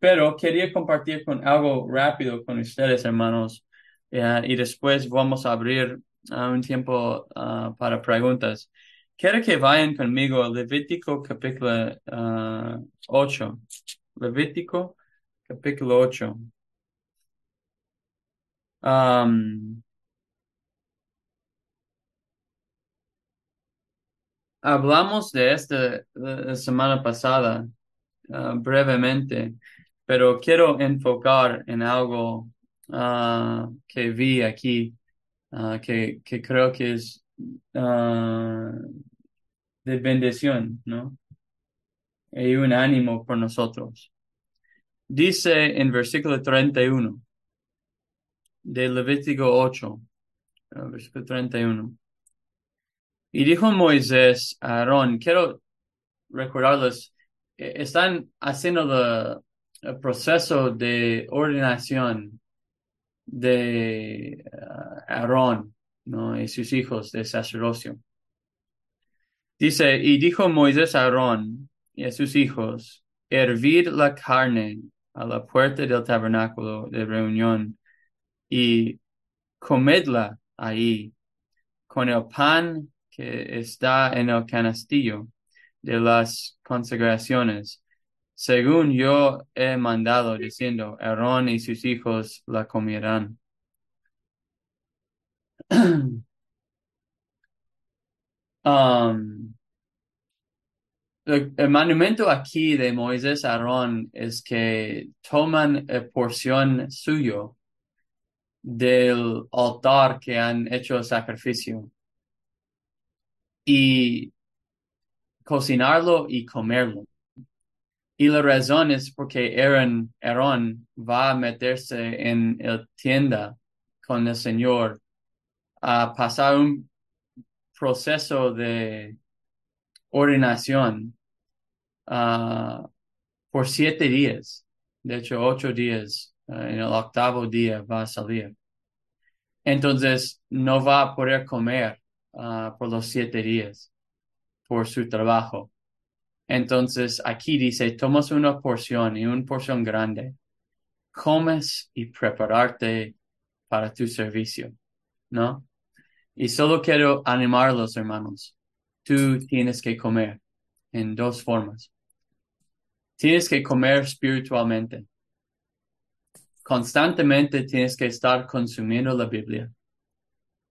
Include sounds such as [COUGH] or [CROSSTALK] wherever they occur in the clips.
pero quería compartir con algo rápido con ustedes, hermanos, eh, y después vamos a abrir uh, un tiempo uh, para preguntas. Quiero que vayan conmigo a Levítico capítulo uh, 8. Levítico capítulo 8. Um, hablamos de esta semana pasada uh, brevemente, pero quiero enfocar en algo uh, que vi aquí, uh, que, que creo que es de bendición, ¿no? Y un ánimo por nosotros. Dice en versículo 31 de Levítico 8, versículo 31. Y dijo Moisés a Aarón, quiero recordarles, están haciendo el, proceso de ordenación de uh, Aarón ¿no? y sus hijos de sacerdocio. Dice, y dijo Moisés a Aarón y a sus hijos, hervir la carne a la puerta del tabernáculo de reunión y comedla ahí con el pan que está en el canastillo de las consagraciones, según yo he mandado, diciendo, Aarón y sus hijos la comerán. [CLEARS THROAT] um, el, monumento aquí de Moisés Aarón es que toman porción suyo del altar que han hecho sacrificio y cocinarlo y comerlo. Y la razón es porque Aaron, va a meterse en el tienda con el Señor a pasar un proceso de ordenación uh, por siete días. De hecho, ocho días. Uh, en el octavo día va a salir. Entonces, no va a poder comer uh, por los siete días por su trabajo. Entonces, aquí dice, tomas una porción y una porción grande, comes y prepararte para tu servicio, ¿no? Y solo quiero animarlos, hermanos. Tú tienes que comer en dos formas. Tienes que comer espiritualmente. Constantemente tienes que estar consumiendo la Biblia.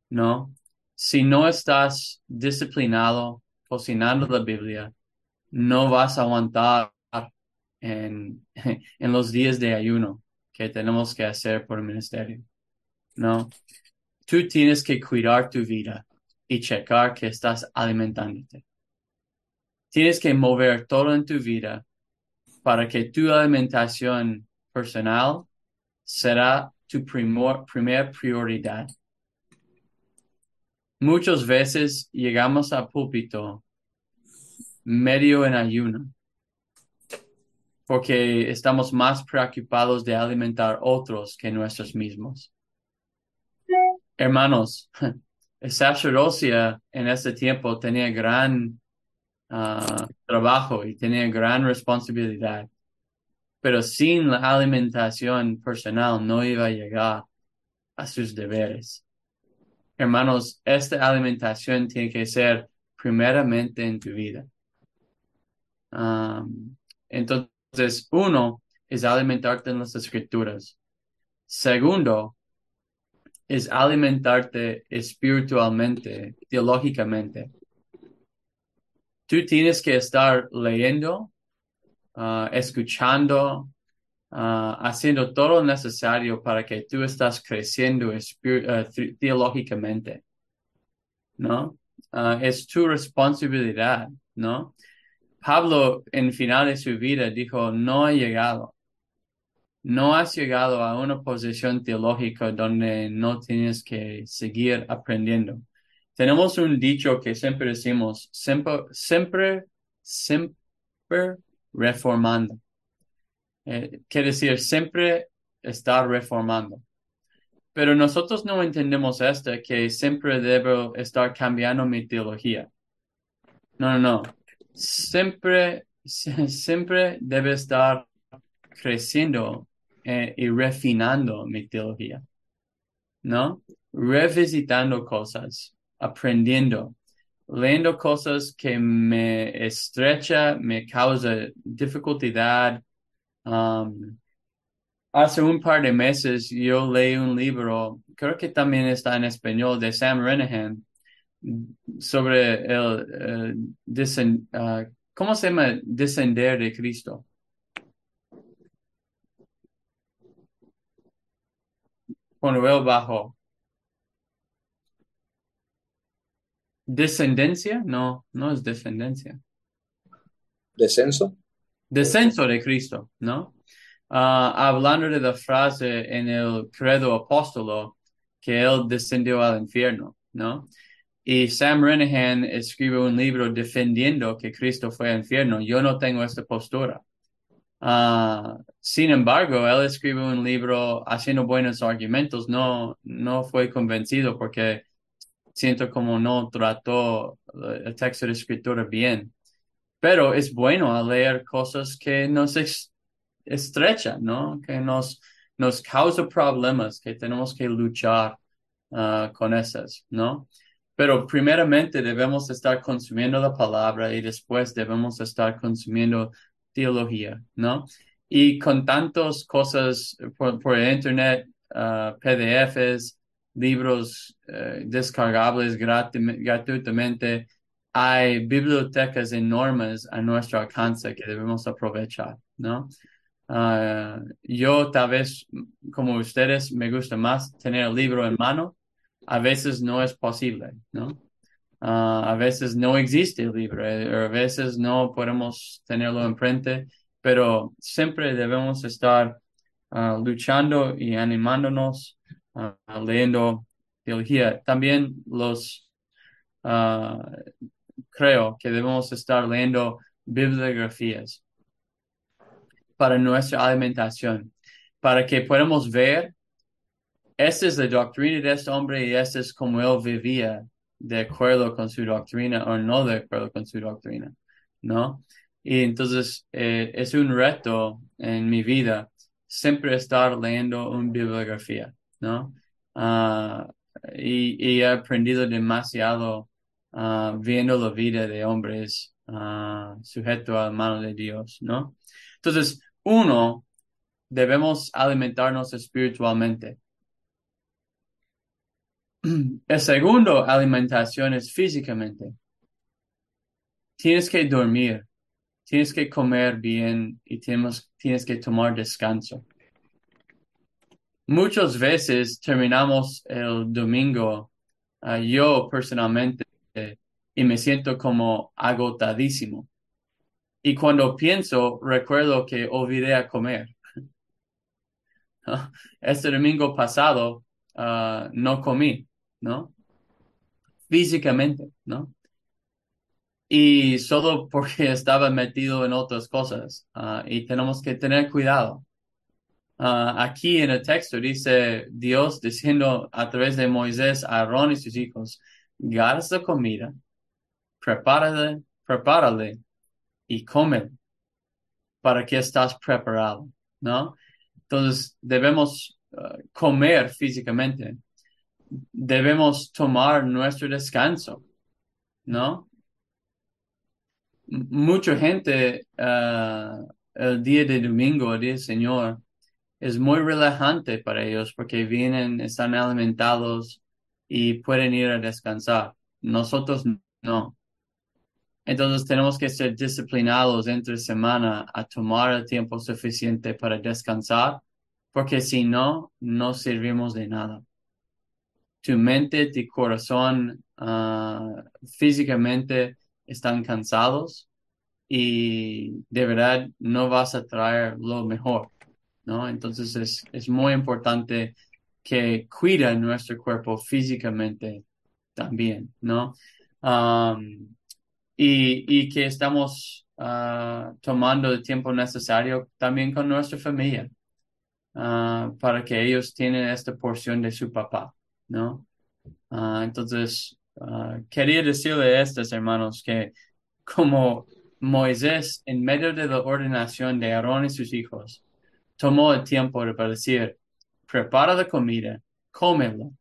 ¿No? Si no estás disciplinado cocinando la Biblia, no vas a aguantar en, [LAUGHS] en los días de ayuno que tenemos que hacer por el ministerio. ¿No? Tú tienes que cuidar tu vida y checar que estás alimentándote. Tienes que mover todo en tu vida para que tu alimentación personal será tu primor, primer prioridad. Muchas veces llegamos al púlpito medio en ayuno porque estamos más preocupados de alimentar otros que nosotros mismos. Hermanos, [LAUGHS] el sacerdocio en ese tiempo tenía gran uh, trabajo y tenía gran responsabilidad, pero sin la alimentación personal no iba a llegar a sus deberes. Hermanos, esta alimentación tiene que ser primeramente en tu vida. Entonces, uno es alimentarte en las escrituras. Segundo, es alimentarte espiritualmente, teológicamente. Tú tienes que estar leyendo, uh, escuchando, uh, haciendo todo lo necesario para que tú estás creciendo teológicamente, ¿no? es tu responsabilidad, ¿no? Pablo en final de su vida dijo, no ha llegado. No has llegado a una posición teológica donde no tienes que seguir aprendiendo. Tenemos un dicho que siempre decimos, siempre, siempre, siempre reformando. Eh, quiere decir, siempre estar reformando. Pero nosotros no entendemos esto, que siempre debo estar cambiando mi teología. No, no, no. Siempre, [LAUGHS] siempre debe estar creciendo eh, y refinando mi teología, ¿no? Revisitando cosas, aprendiendo, leyendo cosas que me estrecha, me causa dificultad. Um, hace un par de meses yo leí un libro, creo que también está en español, de Sam Renahan, sobre el, uh, ¿cómo se llama? Descender de Cristo. Cuando. Descendencia, no, no es descendencia. Descenso. Descenso de Cristo, ¿no? Uh, hablando de la frase en el credo apóstolo que él descendió al infierno, ¿no? Y Sam Renahan escribe un libro defendiendo que Cristo fue al infierno. Yo no tengo esta postura. Uh, sin embargo, él escribe un libro haciendo buenos argumentos. No, no fue convencido porque siento como no trató el texto de escritura bien. Pero es bueno leer cosas que nos estrechan, ¿no? Que nos, nos causa problemas, que tenemos que luchar uh, con esas, ¿no? Pero primeramente debemos estar consumiendo la palabra y después debemos estar consumiendo teología, ¿no? Y con tantas cosas por, por internet, uh, PDFs, libros uh, descargables gratuitamente, hay bibliotecas enormes a nuestro alcance que debemos aprovechar, ¿no? Uh, yo tal vez, como ustedes, me gusta más tener el libro en mano. A veces no es posible, ¿no? Uh, a veces no existe el libro, eh, a veces no podemos tenerlo enfrente, pero siempre debemos estar uh, luchando y animándonos, leyendo teología. También los, creo que debemos estar leyendo bibliografías para nuestra alimentación, para que podamos ver, esta es la doctrina de este hombre y esta es como él vivía de acuerdo con su doctrina o no de acuerdo con su doctrina, ¿no? Y entonces eh, es un reto en mi vida siempre estar leyendo una bibliografía, ¿no? Uh, y, y, he aprendido demasiado uh, viendo la vida de hombres uh, sujetos a la mano de Dios, ¿no? Entonces, uno, debemos alimentarnos espiritualmente. [CLEARS THROAT] El segundo, alimentación es físicamente. Tienes que dormir, tienes que comer bien y tienes, tienes que tomar descanso. Muchas veces terminamos el domingo, ah, yo personalmente, y me siento como agotadísimo. Y cuando pienso, recuerdo que olvidé a comer. [LAUGHS] Este domingo pasado uh, no comí, ¿no? Físicamente, ¿no? Y solo porque [LAUGHS] estaba metido en otras cosas. Uh, y tenemos que tener cuidado. Uh, aquí en el texto dice Dios diciendo a través de Moisés a Aarón y sus hijos, garza comida, prepárale, prepárale y come para que estás preparado, ¿no? Entonces debemos uh, comer físicamente, debemos tomar nuestro descanso, ¿no? Mucha gente uh, el día de domingo, el día del Señor, es muy relajante para ellos porque vienen, están alimentados y pueden ir a descansar. Nosotros no. Entonces tenemos que ser disciplinados entre semana a tomar el tiempo suficiente para descansar, porque si no, no servimos de nada. Tu mente, tu corazón, uh, físicamente están cansados y de verdad no vas a traer lo mejor, ¿no? Entonces es, es muy importante que cuida nuestro cuerpo físicamente también, ¿no? Y, y que estamos uh, tomando el tiempo necesario también con nuestra familia uh, para que ellos tengan esta porción de su papá, ¿no? Uh, entonces, quería decirle a estos hermanos que como Moisés en medio de la ordenación de Aarón y sus hijos, tomó el tiempo para decir, prepara la comida, cómelo,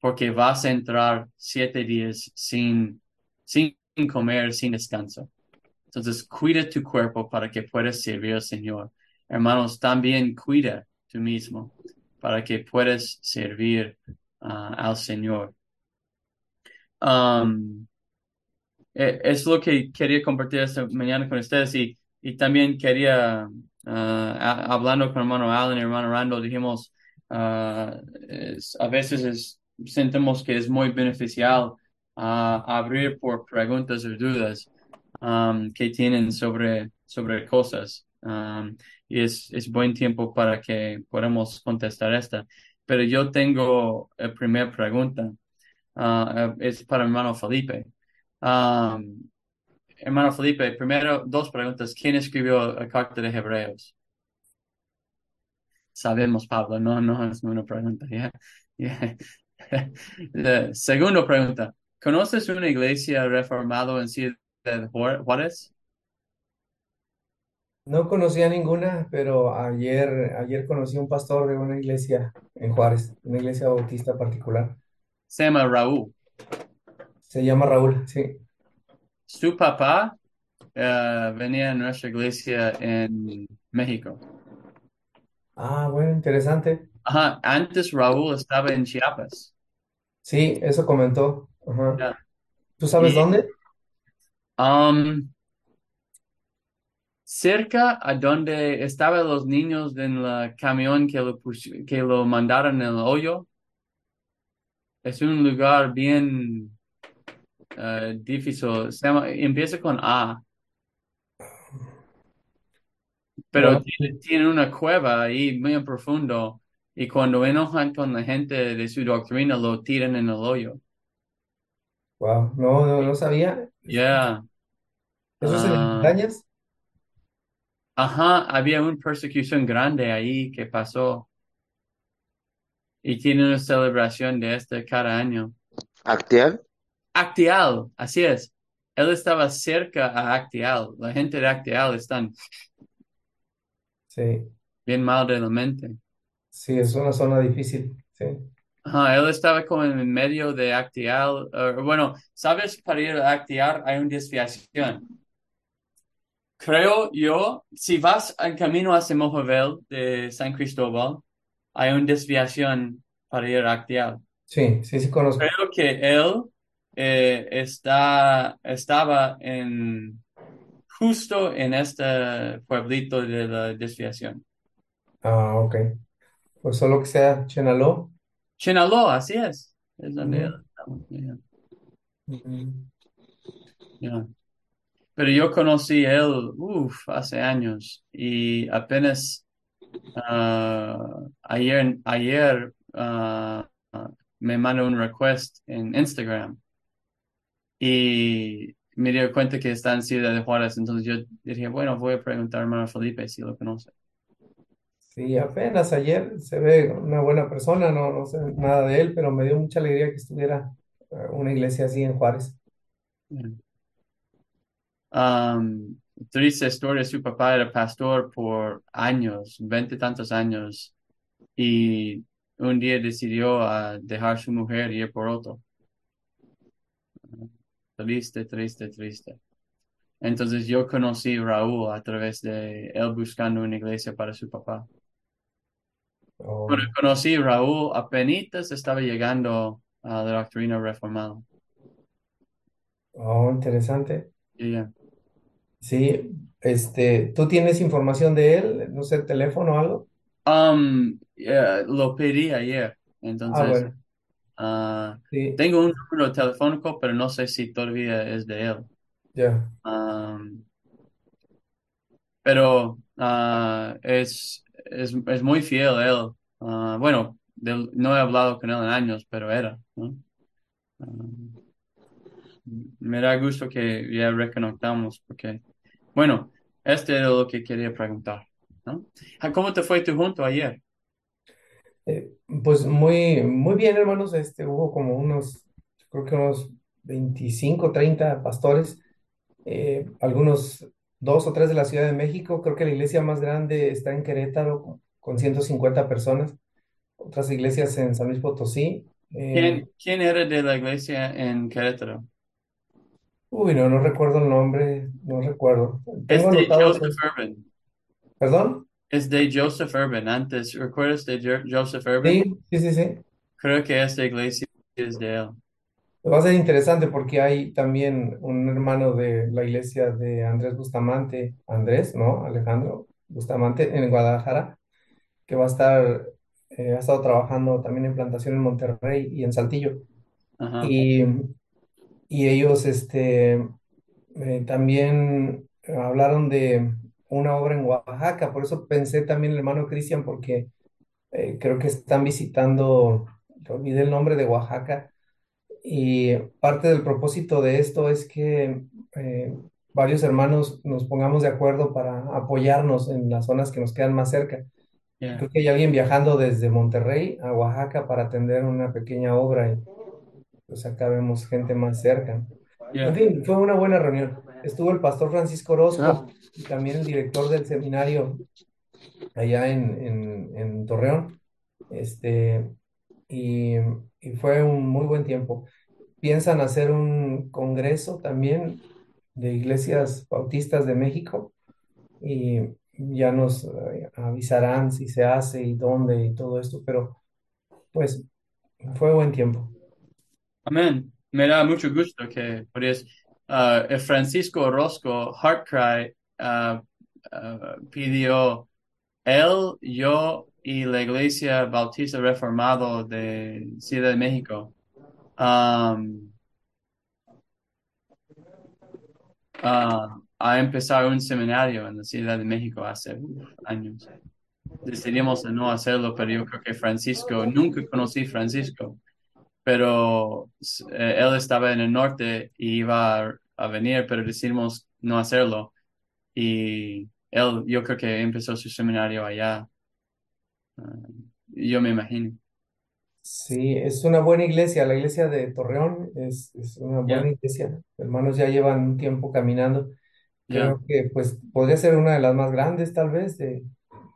porque vas a entrar siete días sin, sin comer, sin descanso. Entonces, cuida tu cuerpo para que puedas servir al Señor. Hermanos, también cuida tú mismo para que puedas servir uh, al Señor. Um, es lo que quería compartir esta mañana con ustedes y, y también quería, uh, hablando con hermano Allen y hermano Randall, dijimos, uh, a veces es, sentimos que es muy beneficial abrir por preguntas o dudas um, que tienen sobre, sobre cosas. Um, y es, es buen tiempo para que podamos contestar esta. Pero yo tengo la primera pregunta. Uh, es para mi hermano Felipe. Um, hermano Felipe, primero dos preguntas. ¿Quién escribió la carta de Hebreos? Sabemos, Pablo, no, no es una pregunta. Yeah. Yeah. [LAUGHS] segunda pregunta. ¿Conoces una iglesia reformada en Ciudad Juárez? No conocía ninguna, pero ayer, ayer conocí un pastor de una iglesia en Juárez, una iglesia bautista particular. Se llama Raúl. Se llama Raúl, sí. Su papá uh, venía a nuestra iglesia en México. Ah, bueno, interesante. Ajá, antes Raúl estaba en Chiapas. Sí, eso comentó. Ajá. ¿Tú sabes Y- dónde? Um, cerca a donde estaban los niños en el camión que lo, pus- que lo mandaron en el hoyo. Es un lugar bien eh, difícil. Se llama- empieza con A, pero Bueno, tiene, tiene una cueva ahí muy profundo y cuando enojan con la gente de su doctrina lo tiran en el hoyo. wow, no, no, no sabía. Yeah. ¿Eso es en las Ah, montañas? ajá, había una persecución grande ahí que pasó y tiene una celebración de este cada año. Actial. Actial, así es. Él estaba cerca a Actial. La gente de Actial están Sí, bien mal de la mente. sí, es una zona difícil. Sí. Ajá, él estaba como en medio de Actial. eh, bueno, ¿sabes? Para ir a Actial hay una desviación. Creo yo, si vas al camino hacia Mojave de San Cristóbal, hay una desviación para ir a Actial. Sí, sí, sí conozco. Creo que él eh, está, estaba en justo en este pueblito de la desviación. Ah, ok. Pues solo que sea Chenaló. Chinaloa, así es. Es donde. Yeah. Pero yo conocí a él, uf, hace años y apenas ah, ayer, ayer ah, me mandó un request en Instagram y me dio cuenta que está en Ciudad de Juárez, entonces yo dije, bueno, voy a preguntar a hermano Felipe si lo conoce. Sí, apenas ayer se ve una buena persona, no, no sé nada de él, pero me dio mucha alegría que estuviera eh, una iglesia así en Juárez. Um, triste historia, su papá era pastor por años, veinte tantos años, y un día decidió ah, dejar su mujer y ir por otro. Triste, triste, triste. Entonces yo conocí a Raúl a través de él buscando una iglesia para su papá. Oh, Cuando conocí a Raúl, apenas estaba llegando a la doctrina reformada. oh, interesante. Y ya. Sí, este, ¿tú tienes información de él? No sé, teléfono o algo. Um, eh, lo pedí ayer, Ah, entonces bueno, ah, sí, tengo un número telefónico, pero no sé si todavía es de él. ya. Um, pero ah, es, es, es muy fiel él. Ah, bueno, no he hablado con él en años, pero era, ¿no? Ah, me da gusto que ya reconectamos porque, bueno, este era lo que quería preguntar, ¿no? Ah, ¿Cómo te fue tu junto ayer? Eh, pues muy, muy bien, hermanos. Este, hubo como unos, creo que unos 25, 30 pastores, eh, algunos dos o tres de la Ciudad de México. Creo que la iglesia más grande está en Querétaro, con 150 personas, otras iglesias en San Luis Potosí. eh, ¿Quién, quién era de la iglesia en Querétaro? uy, no, no recuerdo el nombre, no recuerdo. Es Tengo anotados, Joseph Urban. ¿perdón? Es de Joseph Urban. Antes, ¿recuerdas de Jo- Joseph Urban? Sí, sí, sí, sí. Creo que esta iglesia es de él. Va a ser interesante porque hay también un hermano de la iglesia de Andrés Bustamante, Andrés, ¿no? Alejandro Bustamante en Guadalajara, que va a estar, eh, ha estado trabajando también en plantación en Monterrey y en Saltillo. Ajá. Y, y ellos este, eh, también hablaron de una obra en Oaxaca, por eso pensé también el hermano Cristian, porque eh, creo que están visitando, olvidé el nombre de Oaxaca, y parte del propósito de esto es que eh, varios hermanos nos pongamos de acuerdo para apoyarnos en las zonas que nos quedan más cerca. Yeah. Creo que hay alguien viajando desde Monterrey a Oaxaca para atender una pequeña obra y pues acá vemos gente más cerca. Yeah. En fin, fue una buena reunión. Estuvo el pastor Francisco Orozco Ah. y también el director del seminario allá en, en, en Torreón. Este, y, y fue un muy buen tiempo. Piensan hacer un congreso también de iglesias bautistas de México y ya nos eh, avisarán si se hace y dónde y todo esto, pero pues fue buen tiempo. Amén. Me da mucho gusto que podías. El Francisco Orozco, Heartcry, ah, ah, pidió él, yo y la Iglesia Bautista Reformado de Ciudad de México. um, a empezar un seminario en la Ciudad de México hace años. Decidimos no hacerlo, pero yo creo que Francisco, nunca conocí Francisco, pero eh, él estaba en el norte y iba a, a venir, pero decidimos no hacerlo. Y él, yo creo que empezó su seminario allá. Ah, yo me imagino. Sí, es una buena iglesia, la iglesia de Torreón es, es una buena Ya, iglesia. Hermanos ya llevan un tiempo caminando. Creo que pues podría ser una de las más grandes tal vez de,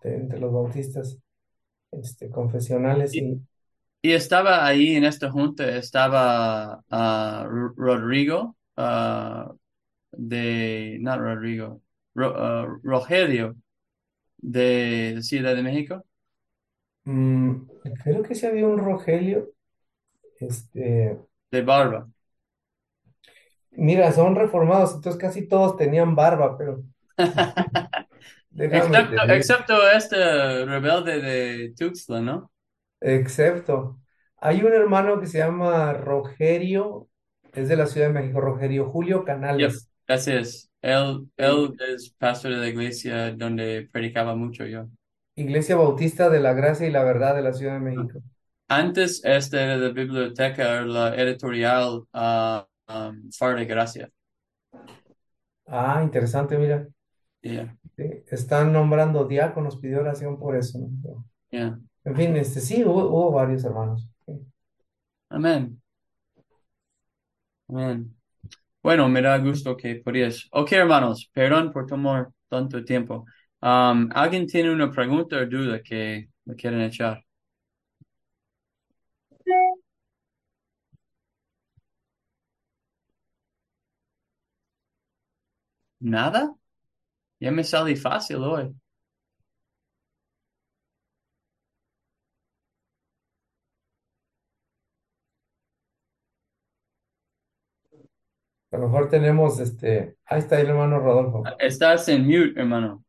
de entre los bautistas este, confesionales y y estaba ahí en esta junta, estaba ah, Ro- Rodrigo, ah, de, no Rodrigo, Ro- ah, Rogelio, de Ciudad de México. mm, creo que sí había un Rogelio. Este, De barba. mira, son reformados, entonces casi todos tenían barba, pero [LAUGHS] Excepto, excepto este rebelde de Tuxtla, ¿no? Excepto, hay un hermano que se llama Rogerio, es de la Ciudad de México, Rogerio Julio Yep, Canales. así es. Él, es pastor de la iglesia donde predicaba mucho yo. Iglesia Bautista de la Gracia y la Verdad de la Ciudad de México. Antes, esta era la biblioteca, la editorial ah, um, Far de Gracia. Ah, interesante, mira. Yeah, Sí, Están nombrando diáconos, pidió oración por eso, ¿no? Yeah. En fin, este sí, hubo, hubo varios hermanos. Amén. Amén. Bueno, me da gusto que podías. Ok, hermanos, perdón por tomar tanto tiempo. Um, ¿alguien tiene una pregunta o duda que me quieren echar? ¿Nada? Ya me salí fácil hoy. Lo mejor tenemos, este, ahí está el hermano Rodolfo. Estás en mute, hermano.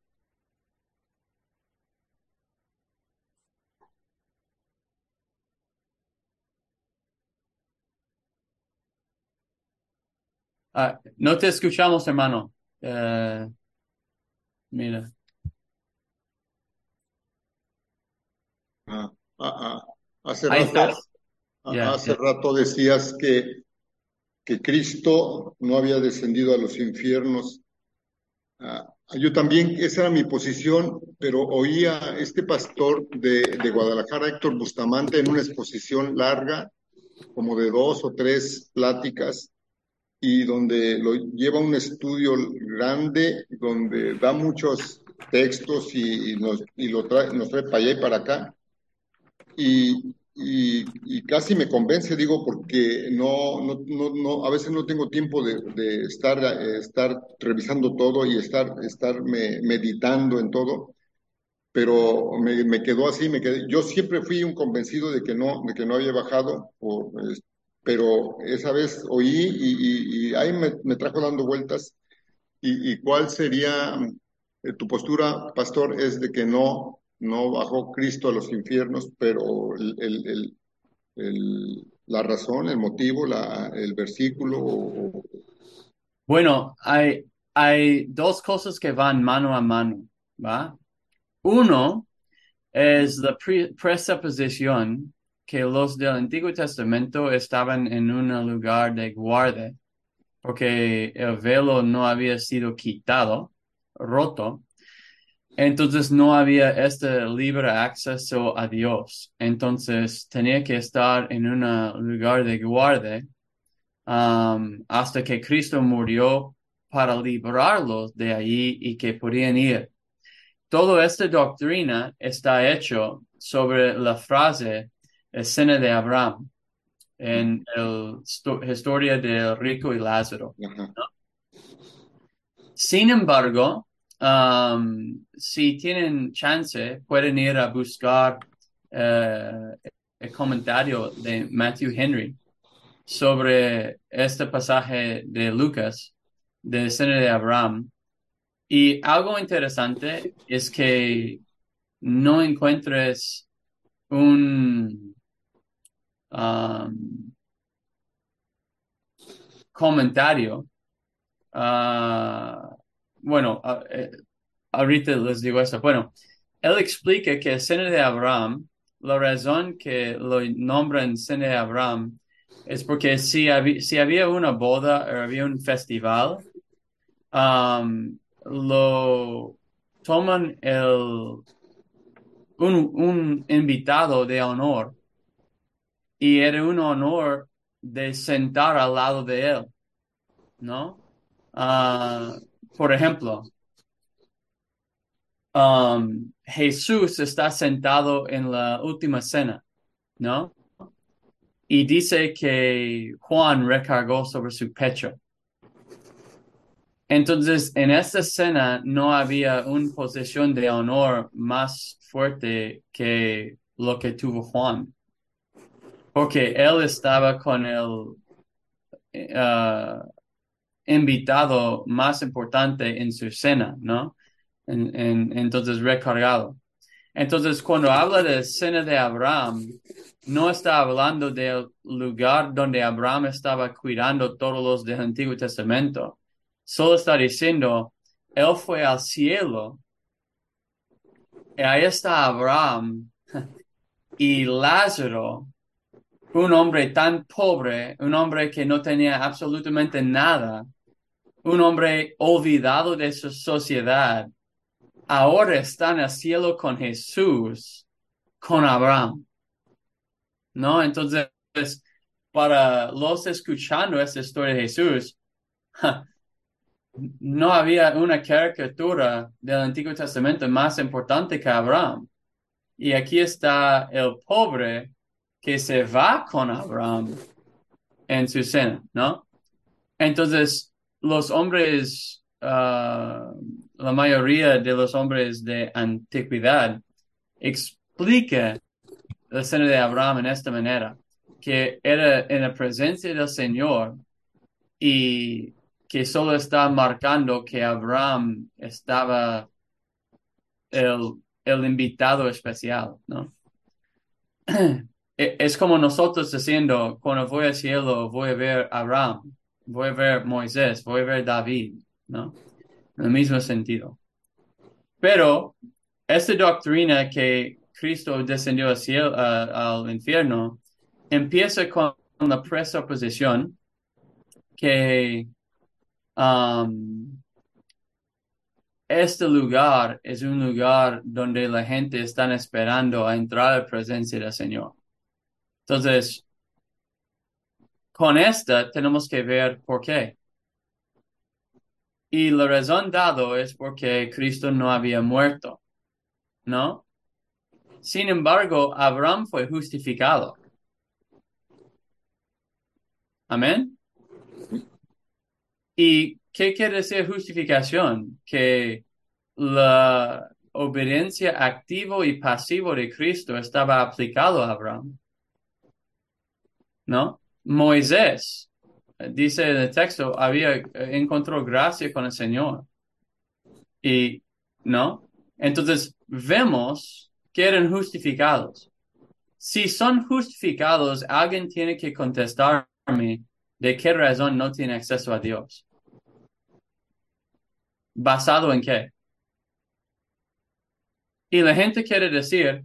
Ah, no te escuchamos, hermano. Eh, mira. Ah, ah, ah, hace Ahí rato, estás. ah, hace rato decías que, que Cristo no había descendido a los infiernos. Ah, yo también, esa era mi posición, pero oía este pastor de, de Guadalajara, Héctor Bustamante, en una exposición larga, como de dos o tres pláticas, y donde lo lleva un estudio grande, donde da muchos textos y, nos, y lo nos trae para allá y para acá. Y, y, y casi me convence, digo, porque no, no, no, no, a veces no tengo tiempo de, de estar, eh, estar revisando todo y estar, estar me, meditando en todo, pero me, me quedó así, me quedé, yo siempre fui un convencido de que no, de que no había bajado, o, es- pero esa vez oí y, y, y ahí me, me trajo dando vueltas. ¿Y, y cuál sería eh, tu postura, pastor? Es de que no, no bajó Cristo a los infiernos, pero el, la razón, el motivo, la, el versículo, Bueno, hay, hay dos cosas que van mano a mano, ¿va? Uno es la pre- presuposición que los del Antiguo Testamento estaban en un lugar de guardia, porque el velo no había sido quitado, roto, entonces no había este libre acceso a Dios. Entonces tenía que estar en un lugar de guardia um, hasta que Cristo murió para librarlos de allí y que podían ir. Toda esta doctrina está hecho sobre la frase escena de Abraham en la historia del rico y Lázaro. Sin embargo, um, si tienen chance, pueden ir a buscar eh, el comentario de Matthew Henry sobre este pasaje de Lucas, de escena de Abraham. Y algo interesante es que no encuentres un um, comentario. ah, bueno, eh, ahorita les digo eso. Bueno, él explica que escena de Abraham, la razón que lo nombran escena de Abraham es porque si había, si había una boda o había un festival, um, lo toman el un, un invitado de honor y era un honor de sentar al lado de él, ¿no? Ah, por ejemplo, um, Jesús está sentado en la última cena, ¿no? Y dice que Juan recargó sobre su pecho. Entonces, en esta escena no había una posición de honor más fuerte que lo que tuvo Juan, porque él estaba con el ah, invitado más importante en su cena, ¿no? En- en- entonces, recargado. Entonces, cuando habla de escena de Abraham, no está hablando del lugar donde Abraham estaba cuidando todos los del Antiguo Testamento. Solo está diciendo, él fue al cielo. Y ahí está Abraham [LAUGHS] y Lázaro, un hombre tan pobre, un hombre que no tenía absolutamente nada, un hombre olvidado de su sociedad, ahora está en el cielo con Jesús, con Abraham. ¿No? Entonces, para los escuchando esta historia de Jesús, [LAUGHS] no había una caricatura del Antiguo Testamento más importante que Abraham. Y aquí está el pobre que se va con Abraham en su cena, ¿no? Entonces, los hombres, ah, la mayoría de los hombres de antigüedad explica la cena de Abraham en esta manera, que era en la presencia del Señor y que solo está marcando que Abraham estaba el, el invitado especial, ¿no? [CLEARS THROAT] E- Es como nosotros diciendo, cuando voy al cielo voy a ver a Abraham, voy a ver Moisés, voy a ver David, ¿no? En el mismo sentido. Pero esta doctrina que Cristo descendió al cielo, al infierno, empieza con la presuposición que um, este lugar es un lugar donde la gente está esperando a entrar a la presencia del Señor. Entonces, con esta tenemos que ver por qué. Y la razón dado es porque Cristo no había muerto, ¿no? Sin embargo, Abraham fue justificado. Amén. ¿Y qué quiere decir justificación? Que la obediencia activo y pasivo de Cristo estaba aplicado a Abraham. ¿No? Moisés, dice en el texto, había encontró gracia con el Señor. Y, ¿no? Entonces, vemos que eran justificados. Si son justificados, alguien tiene que contestarme de qué razón no tiene acceso a Dios. ¿Basado en qué? Y la gente quiere decir,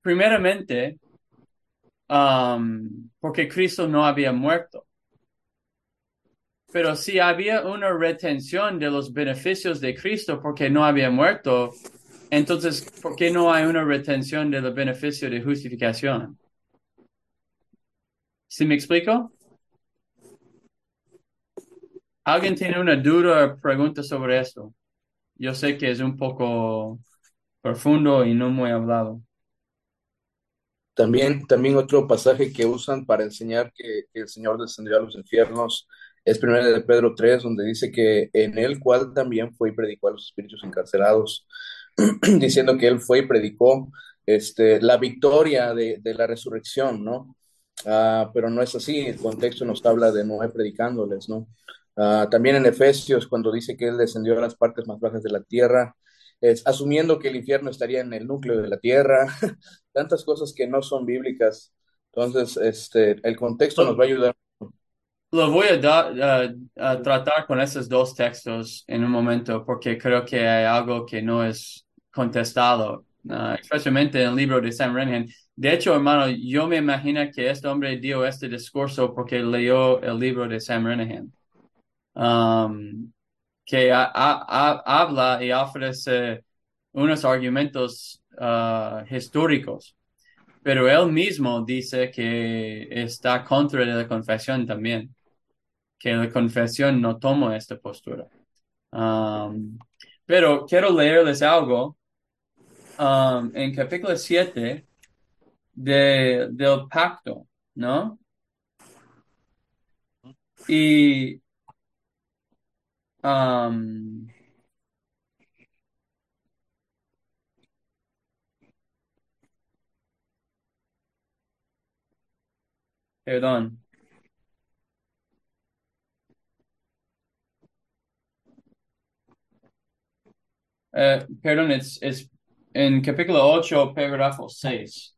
primeramente, um, porque Cristo no había muerto. Pero si había una retención de los beneficios de Cristo porque no había muerto, entonces, ¿por qué no hay una retención de los beneficios de justificación? ¿Sí me explico? ¿Alguien tiene una duda o pregunta sobre esto? Yo sé que es un poco profundo y no muy hablado. También, también otro pasaje que usan para enseñar que, el Señor descendió a los infiernos es primero de Pedro 3, donde dice que en el cual también fue y predicó a los espíritus encarcelados, [CLEARS THROAT] diciendo que él fue y predicó este, la victoria de, de la resurrección, ¿no? Ah, pero no es así, el contexto nos habla de Noé predicándoles, ¿no? Ah, también en Efesios, cuando dice que él descendió a las partes más bajas de la tierra, es, asumiendo que el infierno estaría en el núcleo de la tierra, [LAUGHS] tantas cosas que no son bíblicas. Entonces, este, el contexto nos va a ayudar. Lo voy a, a- tratar con esos dos textos en un momento porque creo que hay algo que no es contestado, ah, especialmente en el libro de Sam Renihan. De hecho, hermano, yo me imagino que este hombre dio este discurso porque leyó el libro de Sam Renihan, um, que ha- ha- ha- habla y ofrece unos argumentos ah, históricos, pero él mismo dice que está contra la confesión también que la confesión no toma esta postura. Um, pero quiero leerles algo um, en capítulo 7 de, del pacto, ¿no? Y um, perdón. Eh, perdón, es, es en capítulo 8, párrafo 6.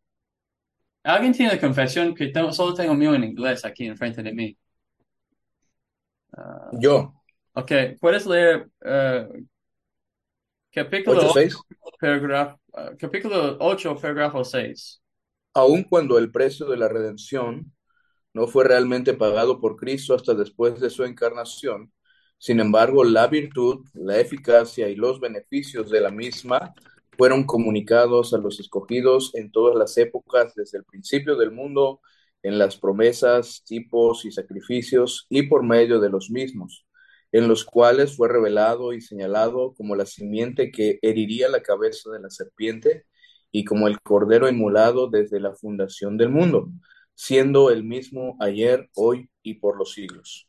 ¿Alguien tiene confesión que tengo, solo tengo mío en inglés aquí enfrente de mí? Ah, Yo, ok, ¿puedes leer eh, capítulo 8.6. 8, párrafo, ah, capítulo 8, párrafo 6? Aun cuando el precio de la redención no fue realmente pagado por Cristo hasta después de su encarnación, sin embargo, la virtud, la eficacia y los beneficios de la misma fueron comunicados a los escogidos en todas las épocas, desde el principio del mundo, en las promesas, tipos y sacrificios, y por medio de los mismos, en los cuales fue revelado y señalado como la simiente que heriría la cabeza de la serpiente y como el cordero inmolado desde la fundación del mundo, siendo el mismo ayer, hoy y por los siglos.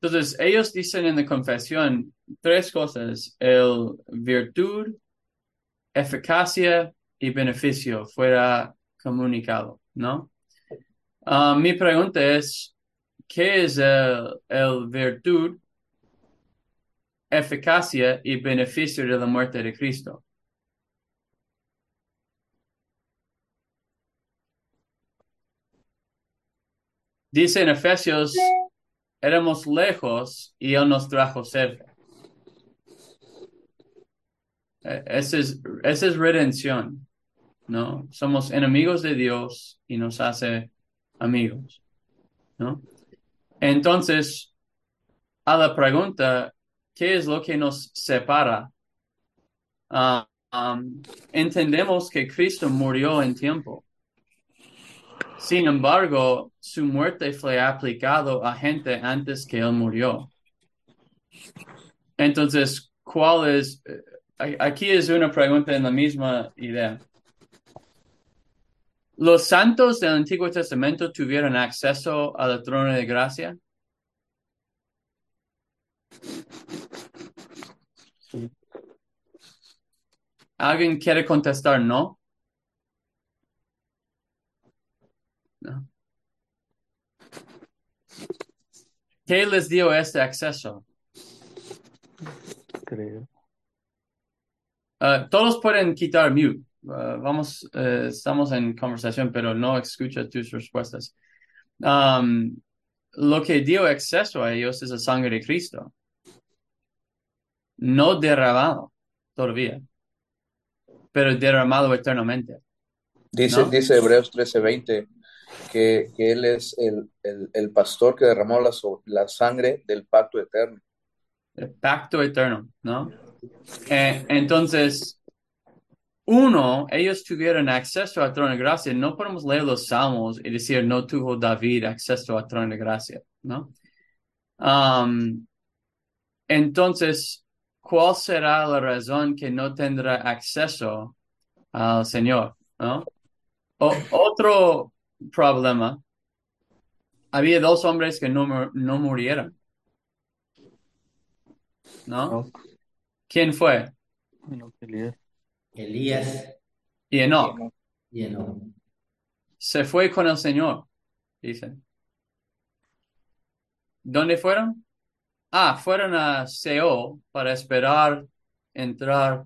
Entonces, ellos dicen en la confesión tres cosas, el virtud, eficacia y beneficio fuera comunicado, ¿no? Ah, mi pregunta es, ¿qué es el, el virtud, eficacia y beneficio de la muerte de Cristo? Dice en Efesios, éramos lejos y Él nos trajo cerca. Eh, Esa es, esa es redención, ¿no? Somos enemigos de Dios y nos hace amigos, ¿no? Entonces, a la pregunta, ¿qué es lo que nos separa? Ah, um, entendemos que Cristo murió en tiempo. Sin embargo, su muerte fue aplicado a gente antes que él murió. Entonces, ¿cuál es? eh, Aquí es una pregunta en la misma idea. ¿Los santos del Antiguo Testamento tuvieron acceso al trono de gracia? ¿Alguien quiere contestar no? No. ¿Qué les dio este acceso? Creo. Uh, todos pueden quitar mute. Uh, vamos, eh, estamos en conversación, pero no escucha tus respuestas. Um, lo que dio acceso a ellos es la sangre de Cristo. No derramado todavía, pero derramado eternamente. Dice, ¿No? dice Hebreos 13:20 que, que Él es el, el, el pastor que derramó la, la sangre del pacto eterno. El pacto eterno, ¿no? Eh, entonces, uno, ellos tuvieron acceso al trono de gracia. No podemos leer los salmos y decir no tuvo David acceso al trono de gracia, ¿no? Um, entonces, ¿cuál será la razón que no tendrá acceso al Señor, ¿no? O- otro problema, había dos hombres que no, no murieron, ¿no? ¿Quién fue? no. Elías Y Enoch. y Enoch. Se fue con el Señor, dicen. ¿Dónde fueron? Ah, fueron a Seol para esperar entrar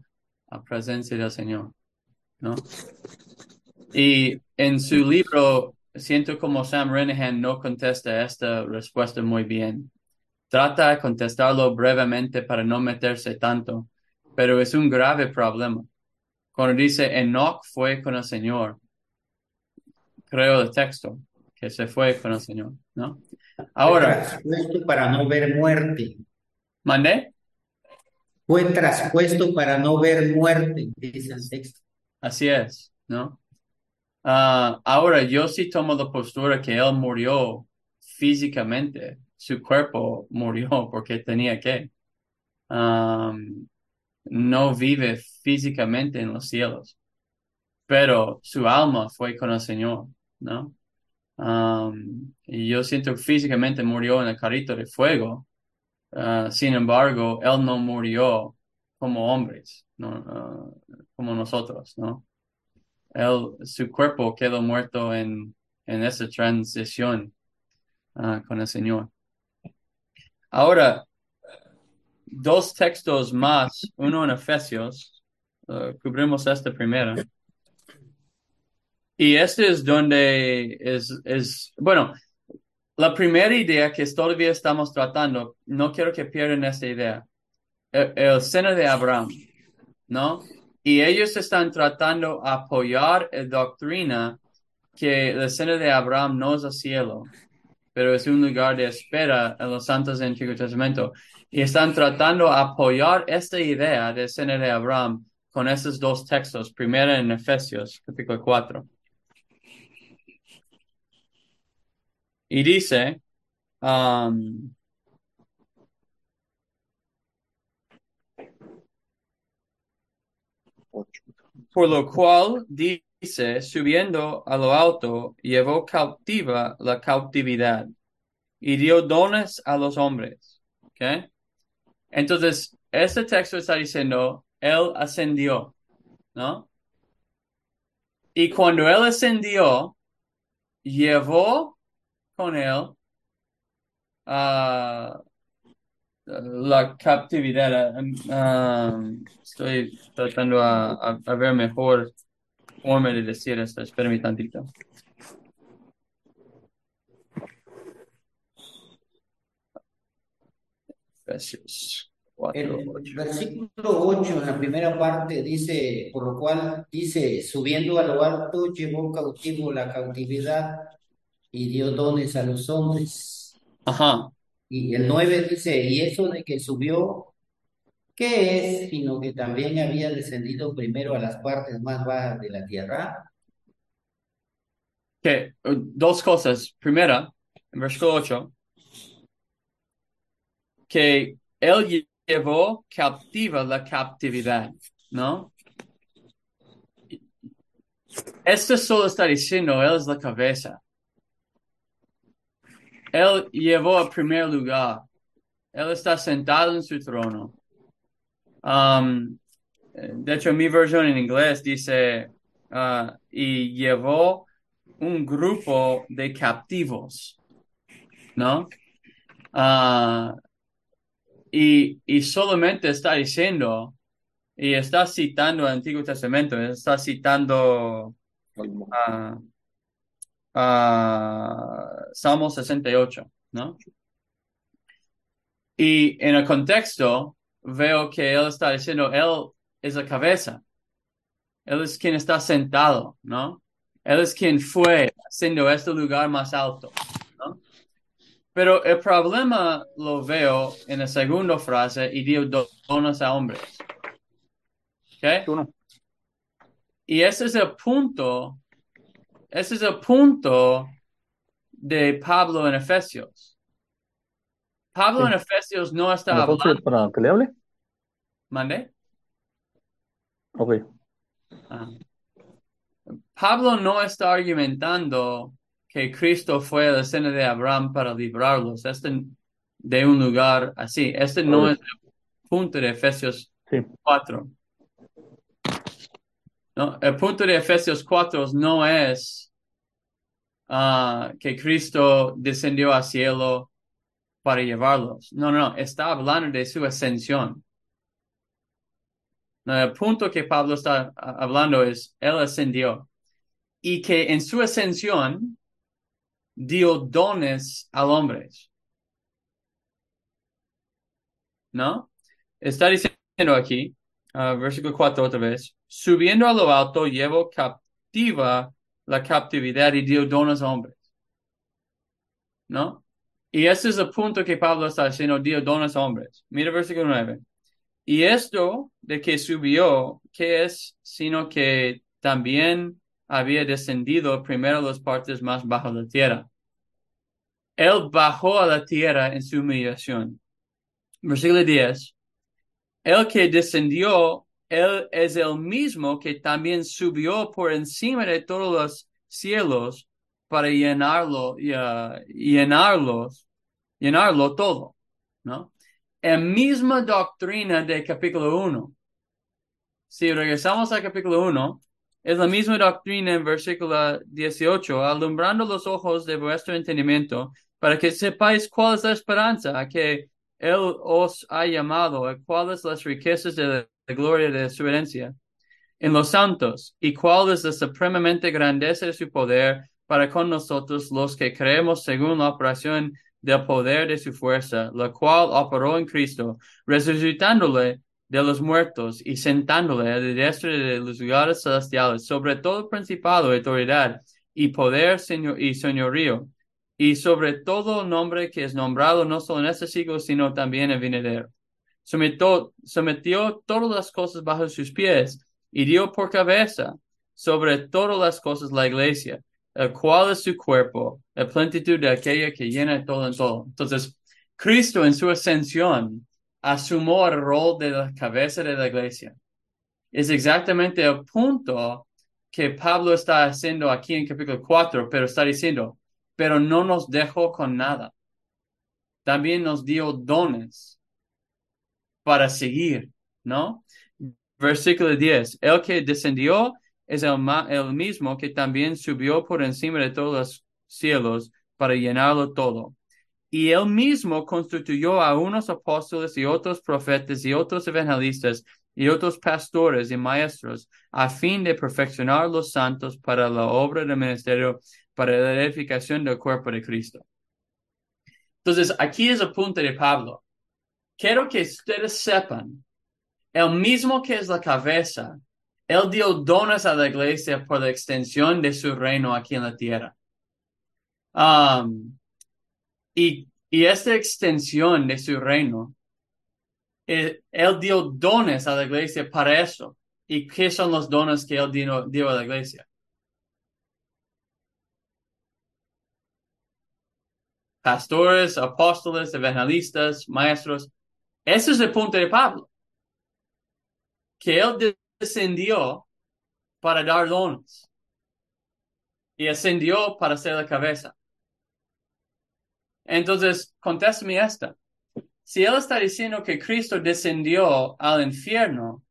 a presencia del Señor, ¿no? Y en su libro, siento como Sam Renehan no contesta esta respuesta muy bien. Trata de contestarlo brevemente para no meterse tanto, pero es un grave problema. Cuando dice Enoch fue con el Señor, creo el texto, que se fue con el Señor, ¿no? Ahora, traspuesto para no ver muerte. ¿mandé? Fue traspuesto para no ver muerte, dice el texto. Así es, ¿no? Ah, ahora, yo sí tomo la postura que él murió físicamente, su cuerpo murió porque tenía que. Am, no vive físicamente en los cielos, pero su alma fue con el Señor, ¿no? Am, y yo siento que físicamente murió en el carrito de fuego. Ah, sin embargo, él no murió como hombres, ¿no? Ah, como nosotros, ¿no? Él, su cuerpo quedó muerto en, en esa transición ah, con el Señor. Ahora, dos textos más, uno en Efesios, ah, cubrimos esta primera. Y este es donde es, es, bueno, la primera idea que todavía estamos tratando, no quiero que pierdan esta idea, el, el seno de Abraham, ¿no? Y ellos están tratando de apoyar la doctrina que el seno de Abraham no es el cielo, pero es un lugar de espera en los santos del Antiguo Testamento. Y están tratando de apoyar esta idea del seno de Abraham con esos dos textos, primero en Efesios, capítulo 4. Y dice, um, por lo cual dice, subiendo a lo alto, llevó cautiva la cautividad y dio dones a los hombres. ¿Ok? Entonces, este texto está diciendo, él ascendió, ¿no? Y cuando él ascendió, llevó con él ah, la captividad. ah, um, estoy tratando a, ver mejor forma de decir esto. Espérame. Efesios 4, El 8. versículo 8 en la primera parte dice, por lo cual dice, subiendo a lo alto, llevó cautivo la cautividad y dio dones a los hombres. Ajá. Y el 9 dice, y eso de que subió, ¿qué es? Sino que también había descendido primero a las partes más bajas de la tierra. que dos cosas. Primera, en versículo 8, que él lle- llevó captiva la captividad, ¿no? Esto solo está diciendo, él es la cabeza. Él llevó a primer lugar. Él está sentado en su trono. Um, de hecho, mi versión en inglés dice, ah, y llevó un grupo de captivos, ¿no? Ah, y, y solamente está diciendo, y está citando el Antiguo Testamento, está citando ah, ah, Salmo 68, ¿no? Y en el contexto veo que él está diciendo, él es la cabeza, él es quien está sentado, ¿no? Él es quien fue haciendo este lugar más alto. Pero el problema lo veo en la segunda frase y dio do- dones a hombres. ¿Ok? Uno. Y ese es el punto, ese es el punto de Pablo en Efesios. Pablo Sí. en Efesios no está hablando, para que le hable. ¿mande? Ok. Ah. Pablo no está argumentando que Cristo fue a la cena de Abraham para librarlos este, de un lugar así. Este no es el punto de Efesios Sí. 4. No, el punto de Efesios 4 no es ah, que Cristo descendió al cielo para llevarlos. No, no, no. Está hablando de su ascensión. No, el punto que Pablo está ah, hablando es, Él ascendió. Y que en su ascensión dio dones al hombre. ¿No? Está diciendo aquí, ah, versículo 4 otra vez, subiendo a lo alto llevó captiva la captividad y dio dones a hombres. ¿No? Y ese es el punto que Pablo está diciendo, dio dones a hombres. Mira versículo 9. Y esto de que subió, ¿qué es? Sino que también había descendido primero las partes más bajas de la tierra. Él bajó a la tierra en su humillación. Versículo 10. El que descendió, él es el mismo que también subió por encima de todos los cielos para llenarlo, y, ah, llenarlos, llenarlo todo, ¿no? La misma doctrina de capítulo 1. Si regresamos al capítulo 1, es la misma doctrina en versículo 18, alumbrando los ojos de vuestro entendimiento, para que sepáis cuál es la esperanza a que Él os ha llamado, y cuáles las riquezas de la, de gloria de su herencia en los santos, y cuál es la supremamente grandeza de su poder para con nosotros los que creemos según la operación del poder de su fuerza, la cual operó en Cristo, resucitándole de los muertos y sentándole a la diestra de los lugares celestiales, sobre todo principado, autoridad y poder señor, y señorío, y sobre todo nombre que es nombrado no solo en este siglo, sino también en venidero. Sometió, sometió todas las cosas bajo sus pies y dio por cabeza sobre todas las cosas la iglesia, el cual es su cuerpo, la plenitud de aquella que llena todo en todo. Entonces, Cristo en su ascensión asumió el rol de la cabeza de la iglesia. Es exactamente el punto que Pablo está haciendo aquí en capítulo 4, pero está diciendo, pero no nos dejó con nada. También nos dio dones para seguir, ¿no? Versículo 10, el que descendió es el, el mismo que también subió por encima de todos los cielos para llenarlo todo. Y él mismo constituyó a unos apóstoles y otros profetas y otros evangelistas y otros pastores y maestros a fin de perfeccionar los santos para la obra del ministerio, para la edificación del cuerpo de Cristo. Entonces, aquí es el punto de Pablo. Quiero que ustedes sepan, el mismo que es la cabeza, él dio dones a la iglesia por la extensión de su reino aquí en la tierra. Um, y, y esta extensión de su reino, eh, él dio dones a la iglesia para eso. ¿Y qué son los dones que él dio, a la iglesia? pastores, apóstoles, evangelistas, maestros. Ese es el punto de Pablo. Que él descendió para dar dones y ascendió para ser la cabeza. Entonces, contéstame esta. Si él está diciendo que Cristo descendió al infierno